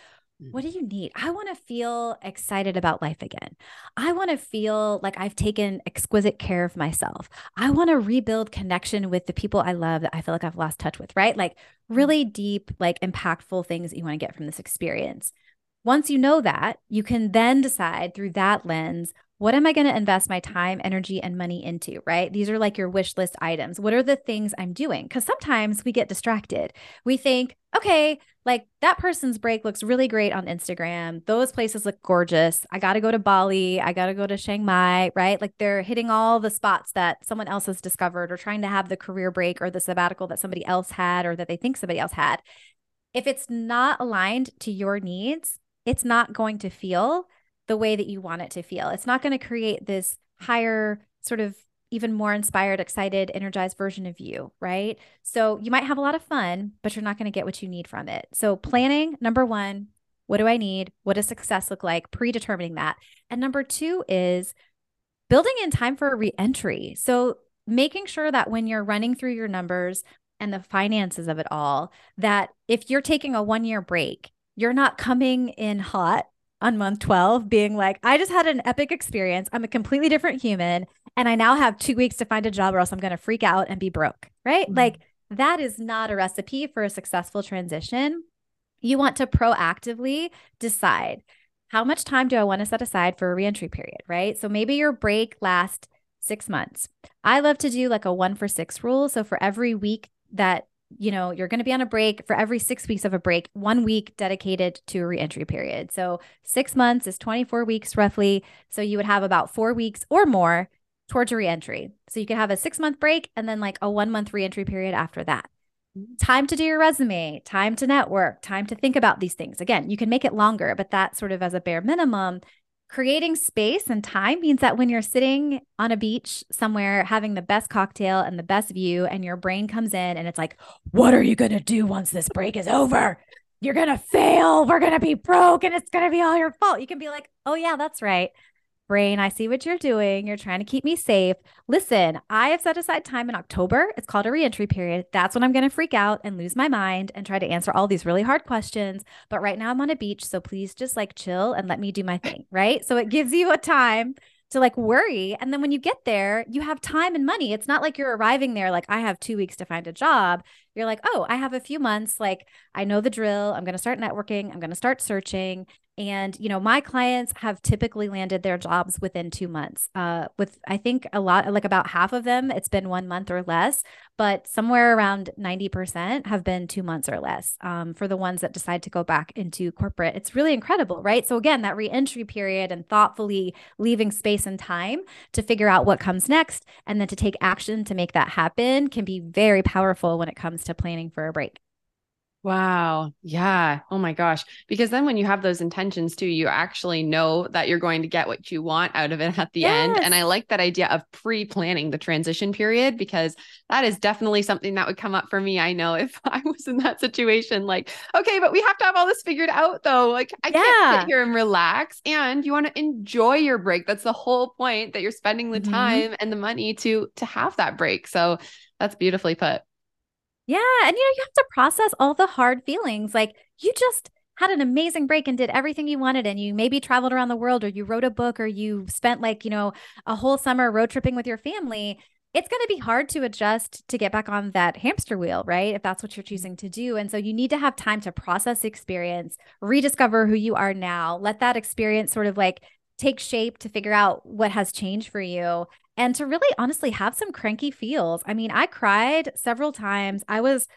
what do mm-hmm. you need? I want to feel excited about life again. I want to feel like I've taken exquisite care of myself. I want to rebuild connection with the people I love that I feel like I've lost touch with, right? Like mm-hmm. really deep, like impactful things that you want to get from this experience. Once you know that, you can then decide through that lens what am I going to invest my time, energy, and money into, right? These are like your wish list items. What are the things I'm doing? Because sometimes we get distracted. We think, okay, like that person's break looks really great on Instagram. Those places look gorgeous. I got to go to Bali. I got to go to Chiang Mai, right? Like they're hitting all the spots that someone else has discovered or trying to have the career break or the sabbatical that somebody else had or that they think somebody else had. If it's not aligned to your needs, it's not going to feel the way that you want it to feel. It's not going to create this higher sort of even more inspired, excited, energized version of you, right? So you might have a lot of fun, but you're not going to get what you need from it. So planning, number one, what do I need? What does success look like? Predetermining that. And number two is building in time for a reentry. So making sure that when you're running through your numbers and the finances of it all, that if you're taking a one year break, you're not coming in hot on month 12 being like, I just had an epic experience. I'm a completely different human. And I now have two weeks to find a job or else I'm going to freak out and be broke. Right. Mm-hmm. Like that is not a recipe for a successful transition. You want to proactively decide how much time do I want to set aside for a reentry period. Right. So maybe your break lasts six months. I love to do like a one for six rule. So for every week that you know, you're going to be on a break for every six weeks of a break, one week dedicated to a reentry period. So six months is 24 weeks roughly. So you would have about four weeks or more towards a reentry. So you could have a six month break and then like a one month reentry period after that. Mm-hmm. Time to do your resume, time to network, time to think about these things. Again, you can make it longer, but that sort of as a bare minimum creating space and time means that when you're sitting on a beach somewhere having the best cocktail and the best view and your brain comes in and it's like what are you going to do once this break is over? You're going to fail. We're going to be broke and it's going to be all your fault. You can be like oh yeah that's right brain, I see what you're doing. You're trying to keep me safe. Listen, I have set aside time in October. It's called a reentry period. That's when I'm going to freak out and lose my mind and try to answer all these really hard questions. But right now I'm on a beach. So please just like chill and let me do my thing. Right. So it gives you a time to like worry. And then when you get there, you have time and money. It's not like you're arriving there like, I have two weeks to find a job. You're like, oh, I have a few months. Like, I know the drill. I'm going to start networking. I'm going to start searching. And, you know, my clients have typically landed their jobs within two months. Uh, with I think a lot, like about half of them, it's been one month or less, but somewhere around 90% have been two months or less um, for the ones that decide to go back into corporate. It's really incredible, right? So, again, that reentry period and thoughtfully leaving space and time to figure out what comes next and then to take action to make that happen can be very powerful when it comes to planning for a break. Wow. Yeah. Oh my gosh. Because then when you have those intentions too, you actually know that you're going to get what you want out of it at the yes. end. And I like that idea of pre planning the transition period because that is definitely something that would come up for me. I know if (laughs) I was in that situation, like, okay, but we have to have all this figured out though. Like, I yeah. can't sit here and relax. And you want to enjoy your break. That's the whole point that you're spending the mm-hmm. time and the money to to have that break. So that's beautifully put. Yeah. And you know, you have to process all the hard feelings. Like you just had an amazing break and did everything you wanted and you maybe traveled around the world or you wrote a book or you spent like, you know, a whole summer road tripping with your family. It's going to be hard to adjust to get back on that hamster wheel, right? If that's what you're mm-hmm. choosing to do. And so you need to have time to process the experience, rediscover who you are now, let that experience sort of like take shape to figure out what has changed for you and to really honestly have some cranky feels. I mean, I cried several times. I was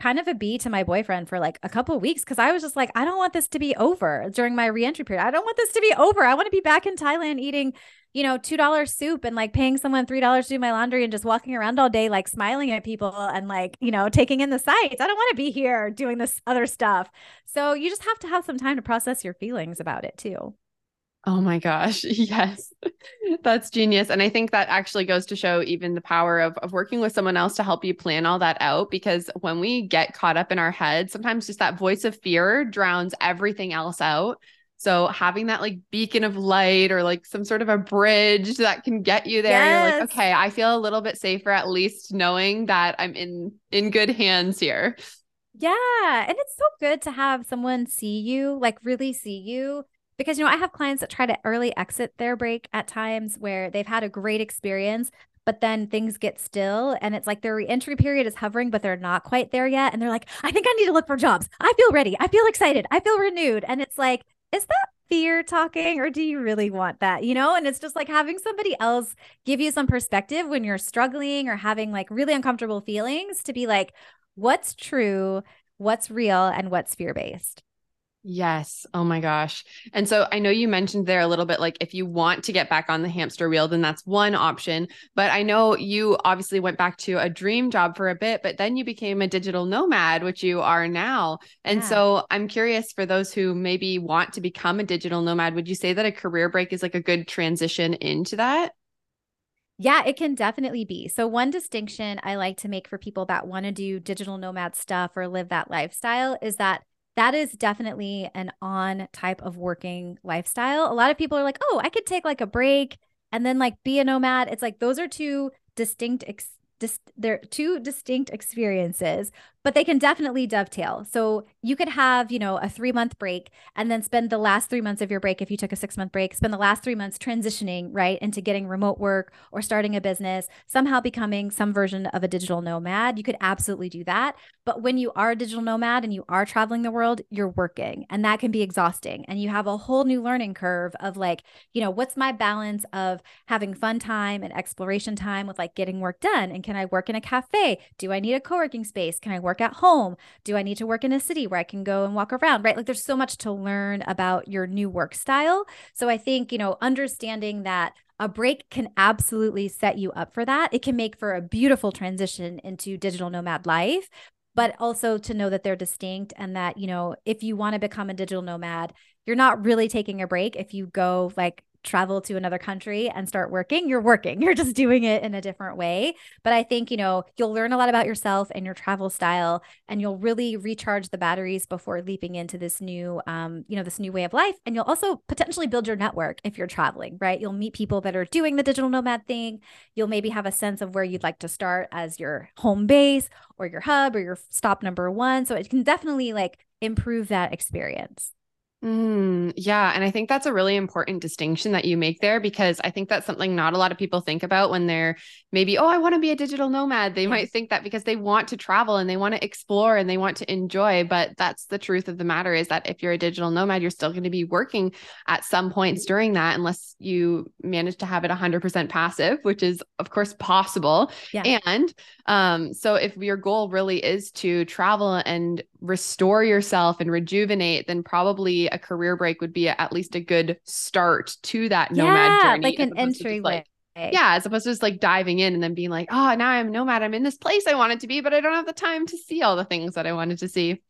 kind of a B to my boyfriend for like a couple weeks because I was just like, I don't want this to be over during my reentry period. I don't want this to be over. I want to be back in Thailand eating, you know, $2 soup and like paying someone $3 to do my laundry and just walking around all day, like smiling at people and like, you know, taking in the sights. I don't want to be here doing this other stuff. So you just have to have some time to process your feelings about it too. Oh my gosh. (laughs) Yes. That's genius. And I think that actually goes to show even the power of, of working with someone else to help you plan all that out. Because when we get caught up in our head, sometimes just that voice of fear drowns everything else out. So having that like beacon of light or like some sort of a bridge that can get you there, yes. you're like, okay, I feel a little bit safer at least knowing that I'm in in good hands here. Yeah. And it's so good to have someone see you, like really see you because you know I have clients that try to early exit their break at times where they've had a great experience but then things get still and it's like their reentry period is hovering but they're not quite there yet and they're like I think I need to look for jobs. I feel ready. I feel excited. I feel renewed and it's like is that fear talking or do you really want that you know and it's just like having somebody else give you some perspective when you're struggling or having like really uncomfortable feelings to be like what's true what's real and what's fear based. Yes. Oh my gosh. And so I know you mentioned there a little bit like if you want to get back on the hamster wheel, then that's one option. But I know you obviously went back to a dream job for a bit, but then you became a digital nomad, which you are now. And yeah. so I'm curious for those who maybe want to become a digital nomad, would you say that a career break is like a good transition into that? Yeah, it can definitely be. So, one distinction I like to make for people that want to do digital nomad stuff or live that lifestyle is that that is definitely an on type of working lifestyle. A lot of people are like, oh, I could take like a break and then like be a nomad. It's like those are two distinct ex- dis- they're two distinct experiences, but they can definitely dovetail. So you could have, you know, a three month break and then spend the last three months of your break, if you took a six month break, spend the last three months transitioning right into getting remote work or starting a business, somehow becoming some version of a digital nomad. You could absolutely do that. But when you are a digital nomad and you are traveling the world, you're working and that can be exhausting. And you have a whole new learning curve of like, you know, what's my balance of having fun time and exploration time with like getting work done? And can I work in a cafe? Do I need a co working space? Can I work work at home? Do I need to work in a city where I can go and walk around? Right. Like there's so much to learn about your new work style. So I think, you know, understanding that a break can absolutely set you up for that. It can make for a beautiful transition into digital nomad life, but also to know that they're distinct and that, you know, if you want to become a digital nomad, you're not really taking a break if you go like travel to another country and start working, you're working. (laughs) You're just doing it in a different way. But I think, you know, you'll learn a lot about yourself and your travel style and you'll really recharge the batteries before leaping into this new um, you know, this new way of life. And you'll also potentially build your network if you're traveling, right? You'll meet people that are doing the digital nomad thing. You'll maybe have a sense of where you'd like to start as your home base or your hub or your stop number 1. So it can definitely like improve that experience. Mm, yeah. And I think that's a really important distinction that you make there because I think that's something not a lot of people think about when they're maybe, oh, I want to be a digital nomad. They yeah. might think that because they want to travel and they want to explore and they want to enjoy. But that's the truth of the matter is that if you're a digital nomad, you're still going to be working at some points during that, unless you manage to have it 100% passive, which is, of course, possible. Yeah. And um, so if your goal really is to travel and restore yourself and rejuvenate, then probably a career break would be at least a good start to that nomad yeah, journey. Like an entryway. Like, yeah, as opposed to just like diving in and then being like, oh, now I'm nomad. I'm in this place I wanted to be, but I don't have the time to see all the things that I wanted to see.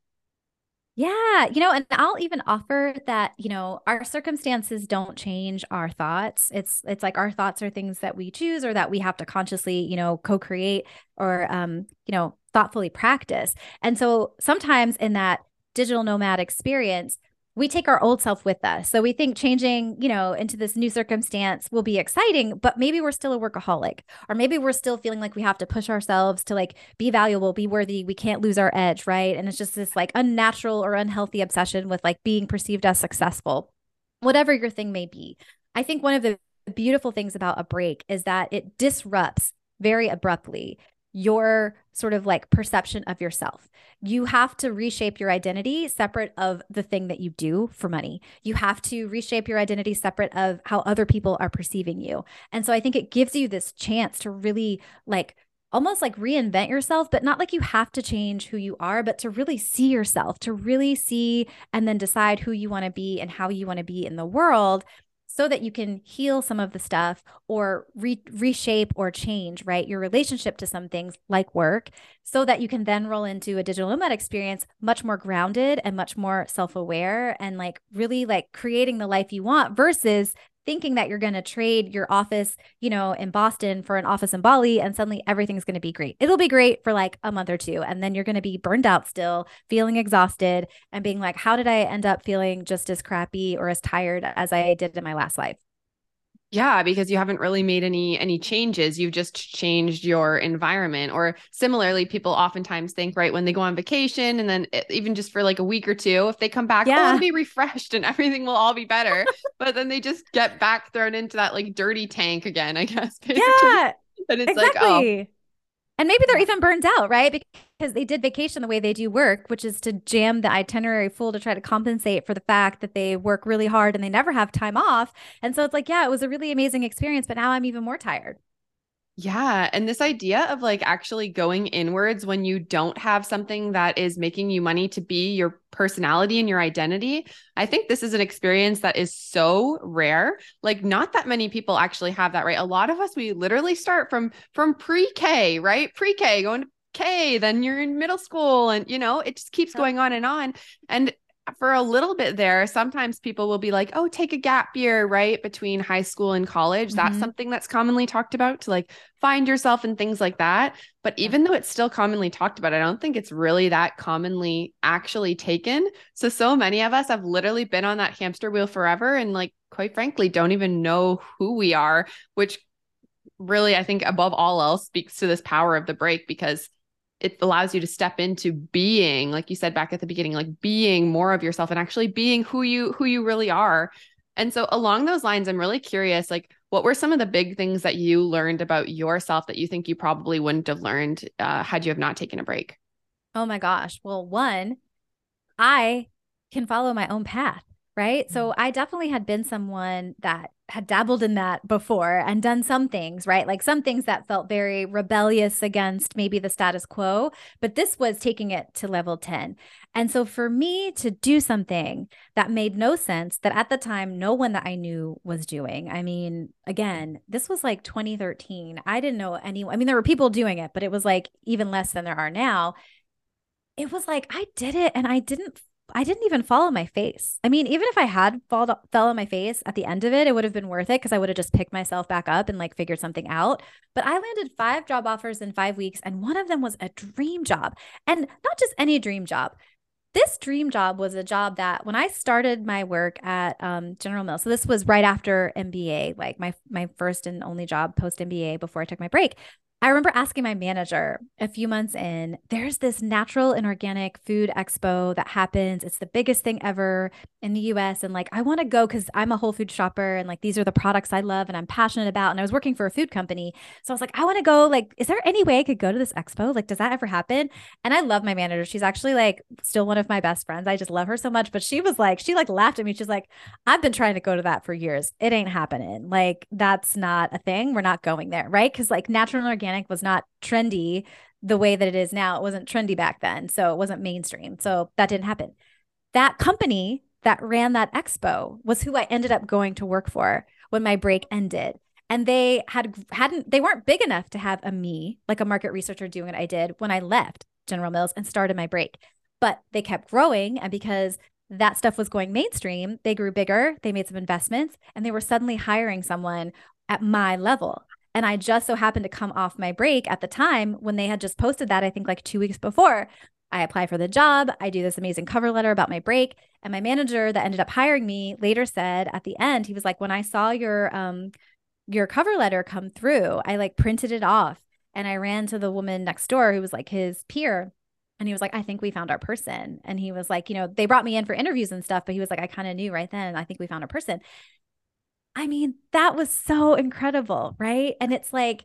Yeah, you know, and I'll even offer that, you know, our circumstances don't change our thoughts. It's it's like our thoughts are things that we choose or that we have to consciously, you know, co-create or um, you know, thoughtfully practice. And so sometimes in that digital nomad experience, we take our old self with us. So we think changing, you know, into this new circumstance will be exciting, but maybe we're still a workaholic, or maybe we're still feeling like we have to push ourselves to like be valuable, be worthy. We can't lose our edge, right? And it's just this like unnatural or unhealthy obsession with like being perceived as successful, whatever your thing may be. I think one of the beautiful things about a break is that it disrupts very abruptly your sort of like perception of yourself. You have to reshape your identity separate of the thing that you do for money. You have to reshape your identity separate of how other people are perceiving you. And so I think it gives you this chance to really like almost like reinvent yourself, but not like you have to change who you are, but to really see yourself, to really see and then decide who you want to be and how you want to be in the world so that you can heal some of the stuff or re- reshape or change, right? Your relationship to some things like work, so that you can then roll into a digital nomad experience much more grounded and much more self aware and like really like creating the life you want versus thinking that you're going to trade your office, you know, in Boston for an office in Bali and suddenly everything's going to be great. It'll be great for like a month or two and then you're going to be burned out still, feeling exhausted and being like how did I end up feeling just as crappy or as tired as I did in my last life? Yeah, because you haven't really made any any changes. You've just changed your environment. Or similarly, people oftentimes think right when they go on vacation and then it, even just for like a week or two, if they come back, oh, yeah. oh, be refreshed and (laughs) everything will all be better. but then they just get back thrown into that like dirty tank again, I guess. (laughs) Basically. Yeah. And it's exactly. like, oh, and maybe they're even burned out, right? Because they did vacation the way they do work, which is to jam the itinerary full to try to compensate for the fact that they work really hard and they never have time off. And so it's like, yeah, it was a really amazing experience, but now I'm even more tired. Yeah. And this idea of like actually going inwards when you don't have something that is making you money to be your personality and your identity, I think this is an experience that is so rare. Like not that many people actually have that, right? A lot of us we literally start from from pre-K, right? Pre-K going to K, then you're in middle school and you know, it just keeps going on and on. And for a little bit there, sometimes people will be like, oh, take a gap year, right? Between high school and college. Mm-hmm. That's something that's commonly talked about to like find yourself and things like that. But even though it's still commonly talked about, I don't think it's really that commonly actually taken. So, so many of us have literally been on that hamster wheel forever and, like, quite frankly, don't even know who we are, which really, I think, above all else, speaks to this power of the break because it allows you to step into being like you said back at the beginning like being more of yourself and actually being who you who you really are. And so along those lines i'm really curious like what were some of the big things that you learned about yourself that you think you probably wouldn't have learned uh, had you have not taken a break? Oh my gosh. Well one i can follow my own path right so mm-hmm. i definitely had been someone that had dabbled in that before and done some things, right? Like some things that felt very rebellious against maybe the status quo, but this was taking it to level 10. And so for me to do something that made no sense, that at the time no one that I knew was doing. I mean, again, this was like 2013. I didn't know anyone. I mean, there were people doing it, but it was like even less than there are now. It was like I did it and I didn't I didn't even fall on my face. I mean, even if I had fall, fell on my face at the end of it, it would have been worth it because I would have just picked myself back up and like figured something out. But I landed five job offers in five weeks, and one of them was a dream job. And not just any dream job. This dream job was a job that when I started my work at um, General Mills, so this was right after MBA, like my my first and only job post MBA before I took my break. I remember asking my manager a few months in, there's this natural and organic food expo that happens. It's the biggest thing ever in the US. And like, I want to go because I'm a whole food shopper and like these are the products I love and I'm passionate about. And I was working for a food company. So I was like, I want to go. Like, is there any way I could go to this expo? Like, does that ever happen? And I love my manager. She's actually like still one of my best friends. I just love her so much. But she was like, she like laughed at me. She's like, I've been trying to go to that for years. It ain't happening. Like, that's not a thing. We're not going there. Right. Cause like natural and organic organic was not trendy the way that it is now. It wasn't trendy back then. So it wasn't mainstream. So that didn't happen. That company that ran that expo was who I ended up going to work for when my break ended. And they had hadn't they weren't big enough to have a me, like a market researcher doing what I did when I left General Mills and started my break. But they kept growing and because that stuff was going mainstream, they grew bigger, they made some investments, and they were suddenly hiring someone at my level. And I just so happened to come off my break at the time when they had just posted that, I think like two weeks before. I apply for the job. I do this amazing cover letter about my break. And my manager that ended up hiring me later said at the end, he was like, when I saw your um your cover letter come through, I like printed it off and I ran to the woman next door who was like his peer. And he was like, I think we found our person. And he was like, you know, they brought me in for interviews and stuff, but he was like, I kind of knew right then. I think we found a person. I mean, that was so incredible, right? And it's like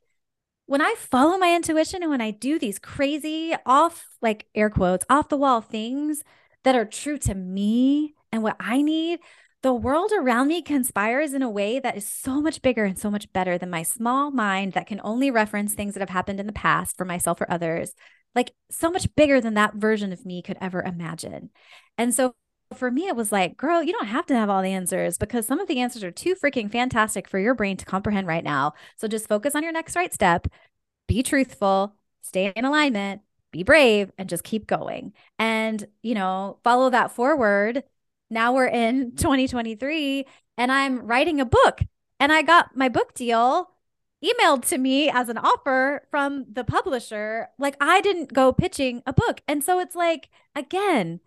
when I follow my intuition and when I do these crazy off, like air quotes, off the wall things that are true to me and what I need, the world around me conspires in a way that is so much bigger and so much better than my small mind that can only reference things that have happened in the past for myself or others. Like so much bigger than that version of me could ever imagine. And so for me, it was like, girl, you don't have to have all the answers because some of the answers are too freaking fantastic for your brain to comprehend right now. So just focus on your next right step, be truthful, stay in alignment, be brave, and just keep going. And, you know, follow that forward. Now we're in (laughs) 2023 and I'm writing a book and I got my book deal emailed to me as an offer from the publisher. Like I didn't go pitching a book. And so it's like, again,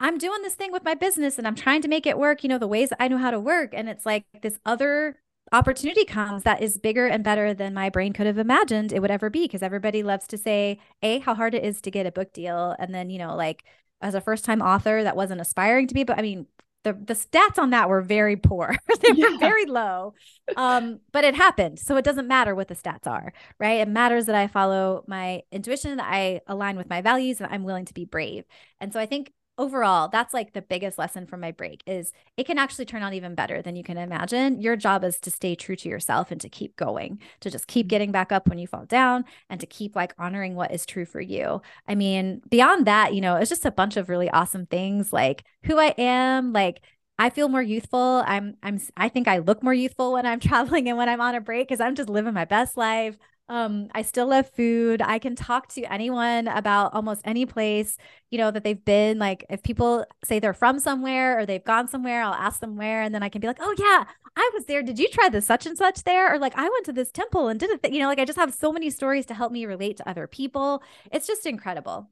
I'm doing this thing with my business and I'm trying to make it work, you know, the ways I know how to work. And it's like this other opportunity comes that is bigger and better than my brain could have imagined it would ever be. Cause everybody loves to say, A, how hard it is to get a book deal. And then, you know, like as a first time author that wasn't aspiring to be, but I mean, the, the stats on that were very poor. (laughs) they yeah. were very low. Um, but it happened. So it doesn't matter what the stats are, right? It matters that I follow my intuition, that I align with my values, and I'm willing to be brave. And so I think overall, that's like the biggest lesson from my break is it can actually turn out even better than you can imagine. Your job is to stay true to yourself and to keep going, to just keep getting back up when you fall down and to keep like honoring what is true for you. I mean, beyond that, you know, it's just a bunch of really awesome things like who I am, like I feel more youthful. I'm I'm I think I look more youthful when I'm (laughs) traveling and when I'm on a break cuz I'm just living my best life. Um, I still love food. I can talk to anyone about almost any place, you know, that they've been. Like if people say they're from somewhere or they've gone somewhere, I'll ask them where, and then I can be like, oh yeah, I was there. Did you try the such and such there? Or like I went to this temple and did it. You know, like I just have so many stories to help me relate to other people. It's just incredible.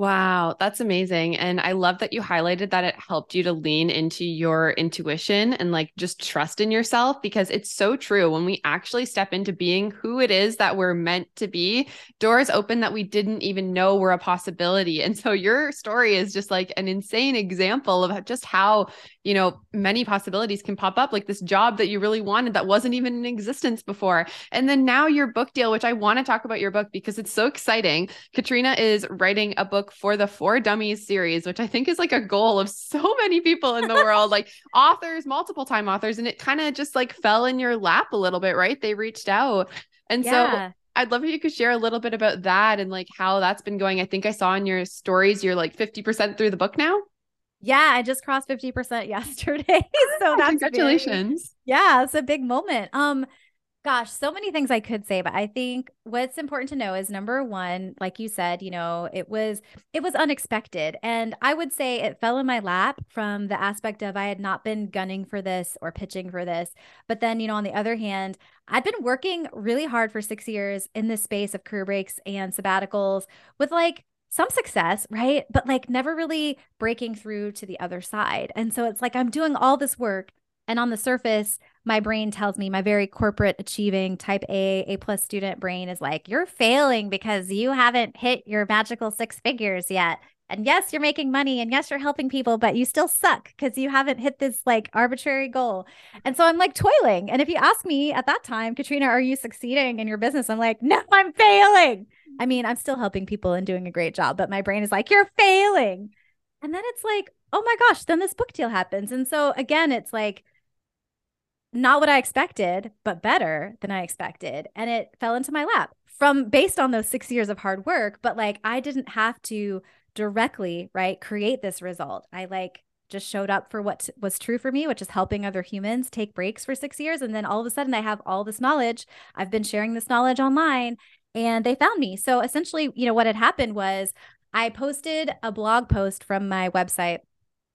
Wow, that's amazing. And I love that you highlighted that it helped you to lean into your intuition and like just trust in yourself because it's so true. When we actually step into being who it is that we're meant to be, doors open that we didn't even know were a possibility. And so your story is just like an insane example of just how you know, many possibilities can pop up, like this job that you really wanted that wasn't even in existence before. And then now your book deal, which I want to talk about your book because it's so exciting. Katrina is writing a book for the For Dummies series, which I think is like a goal of so many people in the world, (laughs) like authors, multiple time authors. And it kind of just like fell in your lap a little bit, right? They reached out. And yeah. so I'd love if you could share a little bit about that and like how that's been going. I think I saw in your stories you're like 50% through the book now. Yeah, I just crossed 50% (laughs) yesterday. so that's congratulations. Big. Yeah, it's a big moment. Um gosh, so many things I could say, but I think what's important to know is number 1, like you said, you know, it was it was unexpected and I would say it fell in my lap from the aspect of I had not been gunning for this or pitching for this. But then, you know, on the other hand, I'd been working really hard for 6 years in this space of career breaks and sabbaticals with like some success, right? But like never really breaking through to the other side. And so it's like I'm doing all this work. And on the surface, my brain tells me my very corporate achieving type A, A plus student brain is like, you're failing because you haven't hit your magical six figures yet. And yes, you're making money and yes, you're helping people, but you still suck because you haven't hit this like arbitrary goal. And so I'm like toiling. And if you ask me at that time, Katrina, are you succeeding in your business? I'm like, no, I'm failing. I mean, I'm still helping people and doing a great job, but my brain is like, you're failing. And then it's like, oh my gosh, then this book deal happens. And so again, it's like not what I expected, but better than I expected. And it fell into my lap from based on those six years of hard work. But like, I didn't have to directly, right, create this result. I like just showed up for what was true for me, which is helping other humans take breaks for six years. And then all of a sudden, I have all this knowledge. I've been sharing this knowledge online and they found me. So essentially, you know, what had happened was I posted a blog post from my website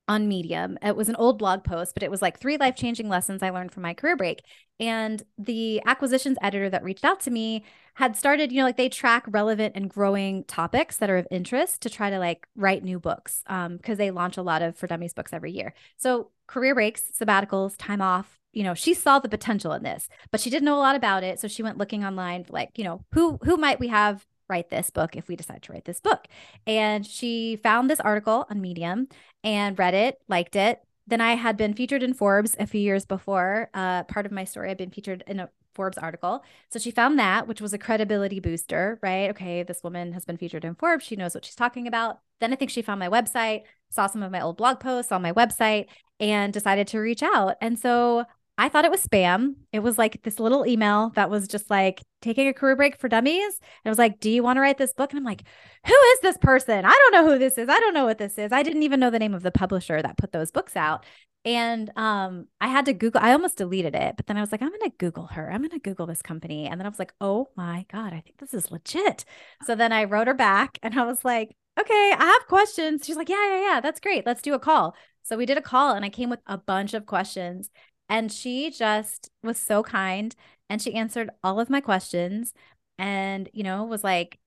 on Medium. It was an old blog post, but it was like three life changing lessons I learned from my career break. And the acquisitions editor that reached out to me had started, you know, like they track relevant and growing topics that are of interest to try to like write new books because um, they launch a lot of For Dummies books every year. So career breaks, sabbaticals, time off, you know she saw the potential in this but she didn't know a lot about it so she went looking online like you know who who might we have write this book if we decide to write this book and she found this article on medium and read it liked it then i had been featured in forbes a few years before uh, part of my story i'd been featured in a Forbes article. So she found that, which was a credibility booster, right? Okay, this woman has been featured in Forbes. She knows what she's talking about. Then I think she found my website, saw some of my old blog posts on my website, and decided to reach out. And so I thought it was spam. It was like this little email that was just like taking a career break for dummies. And it was like, Do you want to write this book? And I'm like, Who is this person? I don't know who this is. I don't know what this is. I didn't even know the name of the publisher that put those books out. And um, I had to Google, I almost deleted it, but then I was like, I'm going to Google her. I'm going to Google this company. And then I was like, Oh my God, I think this is legit. So then I wrote her back and I was like, Okay, I have questions. She's like, Yeah, yeah, yeah. That's great. Let's do a call. So we did a call and I came with a bunch of questions and she just was so kind and she answered all of my questions and, you know, was like,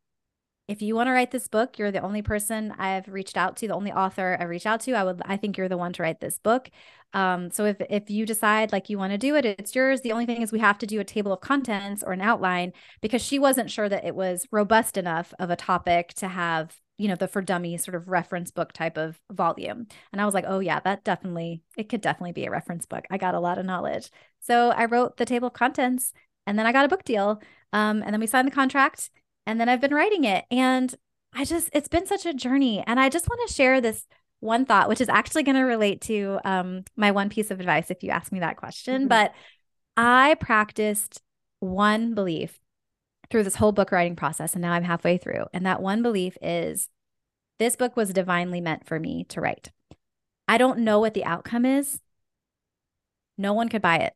if you want to write this book, you're the only person I've reached out to, the only author I reached out to. I would, I think you're the one to write this book. Um, so if if you decide like you want to do it, it's yours. The only thing is we have to do a table of contents or an outline because she wasn't sure that it was robust enough of a topic to have you know, the for dummies sort of reference book type of volume. And I was like, oh, yeah, that definitely, it could definitely be a reference book. I got a lot of knowledge. So I wrote the table of contents and then I got a book deal. Um, and then we signed the contract and then I've been writing it. And I just, it's been such a journey. And I just want to share this one thought, which is actually going to relate to um, my one piece of advice if you ask me that question. Mm-hmm. But I practiced one belief through this whole book writing process, and now I'm halfway through. And that one belief is this book was divinely meant for me to write. I don't know what the outcome is. No one could buy it.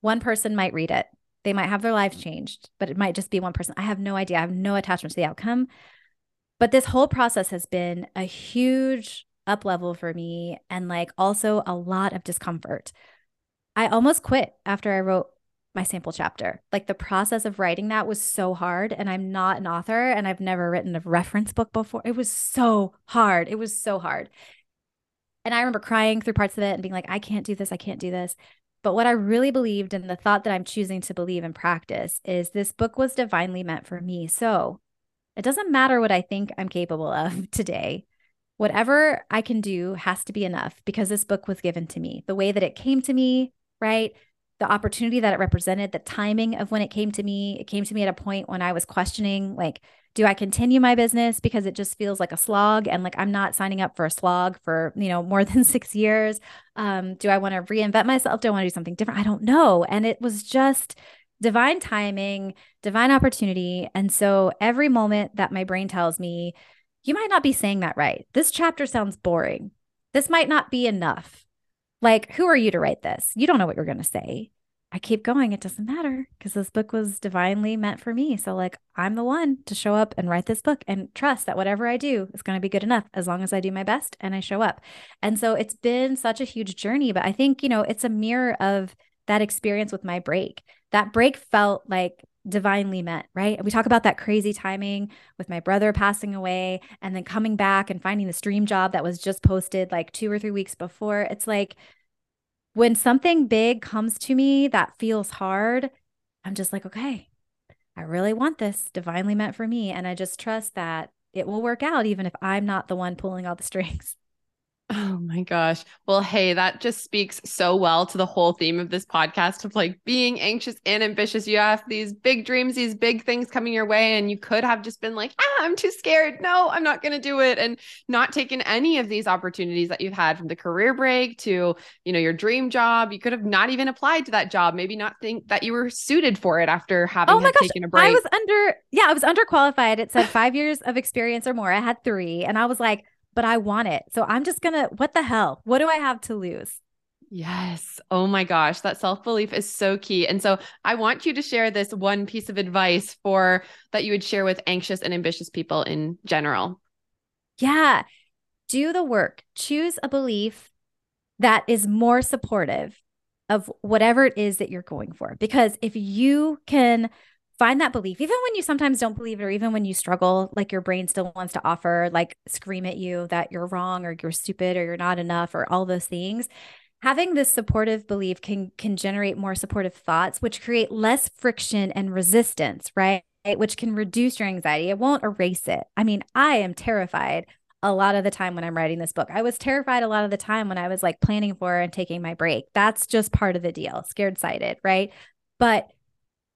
One person might read it. They might have their lives changed, but it might just be one person. I have no idea. I have no attachment to the outcome. But this whole process has been a huge up level for me and like also a lot of discomfort. I almost quit after I wrote my sample chapter. Like the process of writing that was so hard. And I'm not an author and I've never written a reference book before. It was so hard. It was so hard. And I remember crying through parts of it and being like, I can't do this. I can't do this. But what I really believed and the thought that I'm choosing to believe and practice is this book was divinely meant for me. So it doesn't matter what I think I'm capable of (laughs) today. Whatever I can do has to be enough because this book was given to me. The way that it came to me, right? The opportunity that it represented, the timing of when it came to me. It came to me at a point when I was questioning, like, do I continue my business because it just feels like a slog and like I'm not signing up for a slog for, you know, more (laughs) than 6 years? Um, do I want to reinvent myself? Do I want to do something different? I don't know. And it was just divine timing, divine opportunity. And so every moment that my brain tells me, you might not be saying that right. This chapter sounds boring. This might not be enough. Like, who are you to write this? You don't know what you're going to say. I keep going. It doesn't matter because this book was divinely meant for me. So, like, I'm the one to show up and write this book and trust that whatever I do is going to be good enough as long as I do my best and I show up. And so it's been such a huge journey. But I think, you know, it's a mirror of that experience with my break. That break felt like divinely meant, right? And we talk about that crazy timing with my brother passing away and then coming back and finding the stream job that was just posted like two or three weeks before. It's like when something big comes to me that feels hard, I'm just like, okay, I really want this divinely meant for me. And I just trust that it will work out, even if I'm not the one pulling all the (laughs) strings. Oh my gosh. Well, hey, that just speaks so well to the whole theme of this podcast of like being anxious and ambitious. You have these big dreams, these big things coming your way, and you could have just been like, ah, I'm too scared. No, I'm not going to do it. And not taken any of these opportunities that you've had from the career break to, you know, your dream job. You could have not even applied to that job, maybe not think that you were suited for it after having oh my gosh, taken a break. I was under, yeah, I was underqualified. It said five years of experience or more. I had three. And I was like, but I want it. So I'm just going to, what the hell? What do I have to lose? Yes. Oh my gosh. That self belief is so key. And so I want you to share this one piece of advice for that you would share with anxious and ambitious people in general. Yeah. Do the work. Choose a belief that is more supportive of whatever it is that you're going for. Because if you can find that belief, even when you sometimes don't believe it, or even when you struggle, like your brain still wants to offer, like scream at you that you're wrong or you're stupid or you're not enough or all those things. Having this supportive belief can can generate more supportive thoughts, which create less friction and resistance, right? Which can reduce your anxiety. It won't erase it. I mean, I am terrified a lot of the time when I'm writing this book. I was terrified a lot of the time when I was like planning for and taking my break. That's just part of the deal, scared sighted, right? But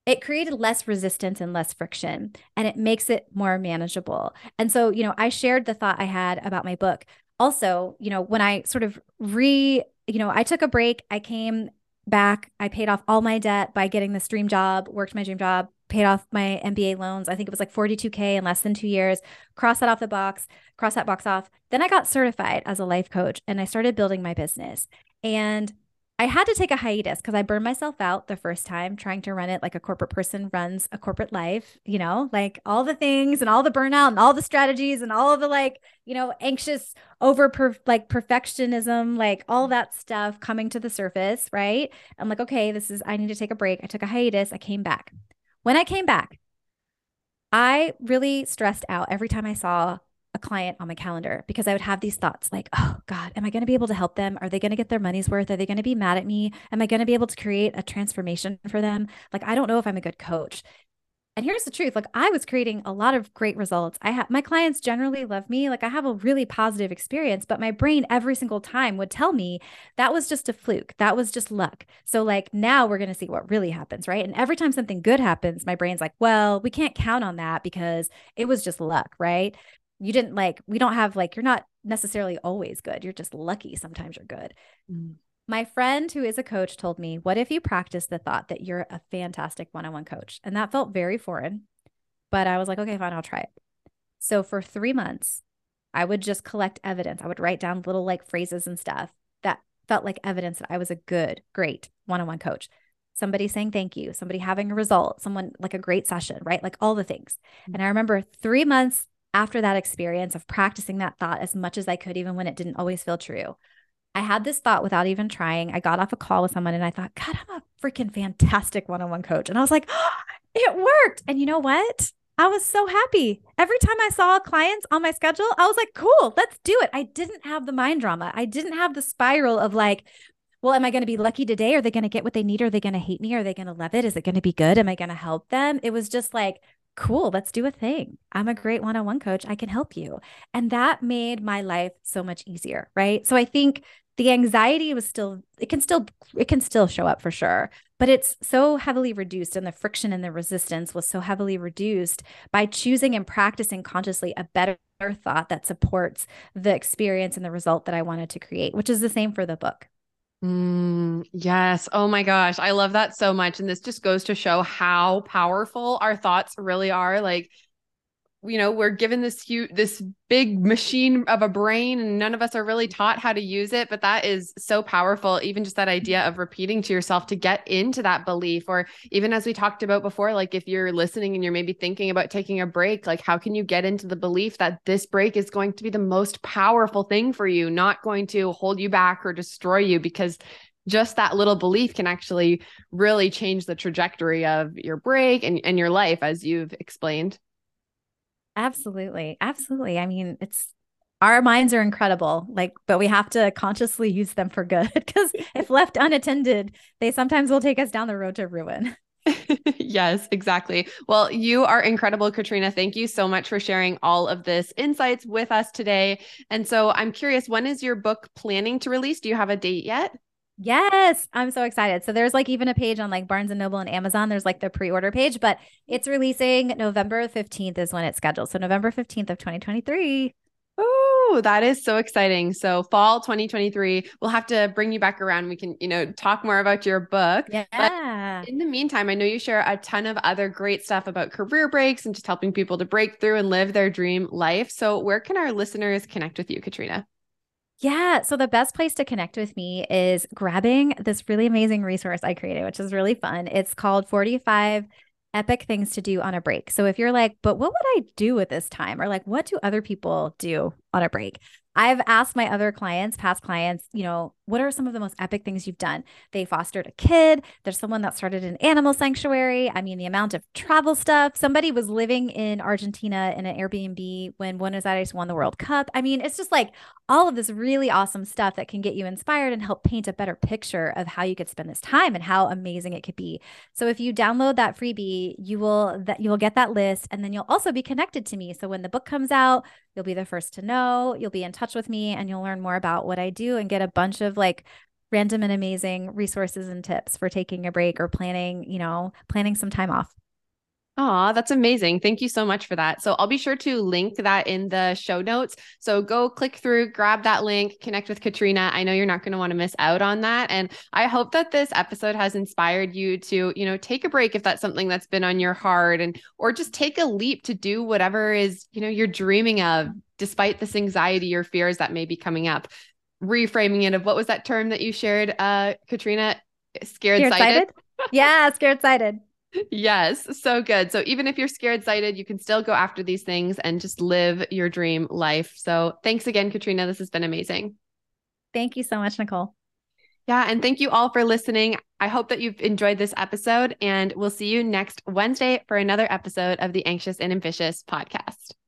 it created less resistance and less friction and it makes it more manageable. And so, you know, I shared the thought I had about my book. Also, you know, when I sort of re, you know, I took a break, I came back, I paid off all my debt by getting this dream job, worked my dream job, paid off my MBA loans. I think it was like 42K in less than two years. Cross that off the box, cross that box off. Then I got certified as a life coach and I started building my business. And I had to take a hiatus because I burned myself out the first time trying to run it like a corporate person runs a corporate life, you know, like all the things and all the burnout and all the strategies and all the like, you know, anxious over like perfectionism, like all that stuff coming to the surface, right? I'm like, okay, this is, I need to take a break. I took a hiatus. I came back. When I came back, I really stressed out every time I saw a client on my calendar because I would have these thoughts like, oh God, am I going to be able to help them? Are they going to get their money's worth? Are they going to be mad at me? Am I going to be able to create a transformation for them? Like, I don't know if I'm a good coach. And here's the truth like, I was creating a lot of great results. I have my clients generally love me. Like, I have a really positive experience, but my brain every single time would tell me that was just a fluke. That was just luck. So, like, now we're going to see what really happens. Right. And every time something good happens, my brain's like, well, we can't count on that because it was just luck. Right. You didn't like, we don't have like, you're not necessarily always good. You're just lucky. Sometimes you're good. Mm. My friend who is a coach told me, What if you practice the thought that you're a fantastic one on one coach? And that felt very foreign, but I was like, Okay, fine, I'll try it. So for three months, I would just collect evidence. I would write down little like phrases and stuff that felt like evidence that I was a good, great one on one coach. Somebody saying thank you, somebody having a result, someone like a great session, right? Like all the things. Mm-hmm. And I remember three months after that experience of practicing that thought as much as I could, even when it didn't always feel true, I had this thought without even trying. I got off a call with someone and I thought, God, I'm a freaking fantastic one on one coach. And I was like, oh, it worked. And you know what? I was so happy. Every time I saw clients on my schedule, I was like, cool, let's do it. I didn't have the mind drama. I didn't have the spiral of like, well, am I going to be lucky today? Are they going to get what they need? Are they going to hate me? Are they going to love it? Is it going to be good? Am I going to help them? It was just like, cool, let's do a thing. I'm a great one on one coach. I can help you. And that made my life so much easier. Right. So I think the anxiety was still, it can still, it can still show up for sure, but it's so heavily reduced. And the friction and the resistance was so heavily reduced by choosing and practicing consciously a better thought that supports the experience and the result that I wanted to create, which is the same for the book. Mm, yes. Oh my gosh. I love that so much. And this just goes to show how powerful our thoughts really are. Like, you know, we're given this huge, this big machine of a brain, and none of us are really taught how to use it. But that is so powerful. Even just that idea of repeating to yourself to get into that belief, or even as we talked about before, like if you're listening and you're maybe thinking about taking a break, like how can you get into the belief that this break is going to be the most powerful thing for you, not going to hold you back or destroy you? Because just that little belief can actually really change the trajectory of your break and, and your life, as you've explained. Absolutely. Absolutely. I mean, it's our minds are incredible, like, but we have to consciously use them for good (laughs) because if (laughs) left unattended, they sometimes will take us down the road to ruin. (laughs) yes, exactly. Well, you are incredible, Katrina. Thank you so much for sharing all of this insights with us today. And so I'm curious, when is your book planning to release? Do you have a date yet? Yes, I'm so excited. So there's like even a page on like Barnes and Noble and Amazon. There's like the pre-order page, but it's releasing November 15th is when it's scheduled. So November 15th of 2023. Oh, that is so exciting. So fall 2023, we'll have to bring you back around. We can, you know, talk more about your book. Yeah. But in the meantime, I know you share a ton of other great stuff about career breaks and just helping people to break through and live their dream life. So where can our listeners connect with you, Katrina? Yeah. So the best place to connect with me is grabbing this really amazing resource I created, which is really fun. It's called 45 epic things to do on a break. So if you're like, but what would I do with this time? Or like, what do other people do on a break? I've asked my other clients, past clients, you know, what are some of the most epic things you've done? They fostered a kid. There's someone that started an animal sanctuary. I mean, the amount of travel stuff. Somebody was living in Argentina in an Airbnb when Buenos Aires won the World Cup. I mean, it's just like all of this really awesome stuff that can get you inspired and help paint a better picture of how you could spend this time and how amazing it could be. So if you download that freebie, you will that you will get that list and then you'll also be connected to me. So when the book comes out, you'll be the first to know. You'll be in touch with me and you'll learn more about what I do and get a bunch of like random and amazing resources and tips for taking a break or planning, you know, planning some time off. Oh, that's amazing. Thank you so much for that. So I'll be sure to link that in the show notes. So go click through, grab that link, connect with Katrina. I know you're not going to want to miss out on that. And I hope that this episode has inspired you to, you know, take a break if that's something that's been on your heart and or just take a leap to do whatever is, you know, you're dreaming of despite this anxiety or fears that may be coming up reframing it of what was that term that you shared, uh, Katrina? Scared sighted? yeah, scared sighted. Yes, so good. So even if you're scared sighted, you can still go after these things and just live your dream life. So thanks again, Katrina. This has been amazing. Thank you so much, Nicole. Yeah, and thank you all for listening. I hope that you've enjoyed this episode, and we'll see you next Wednesday for another episode of the Anxious and Ambitious podcast.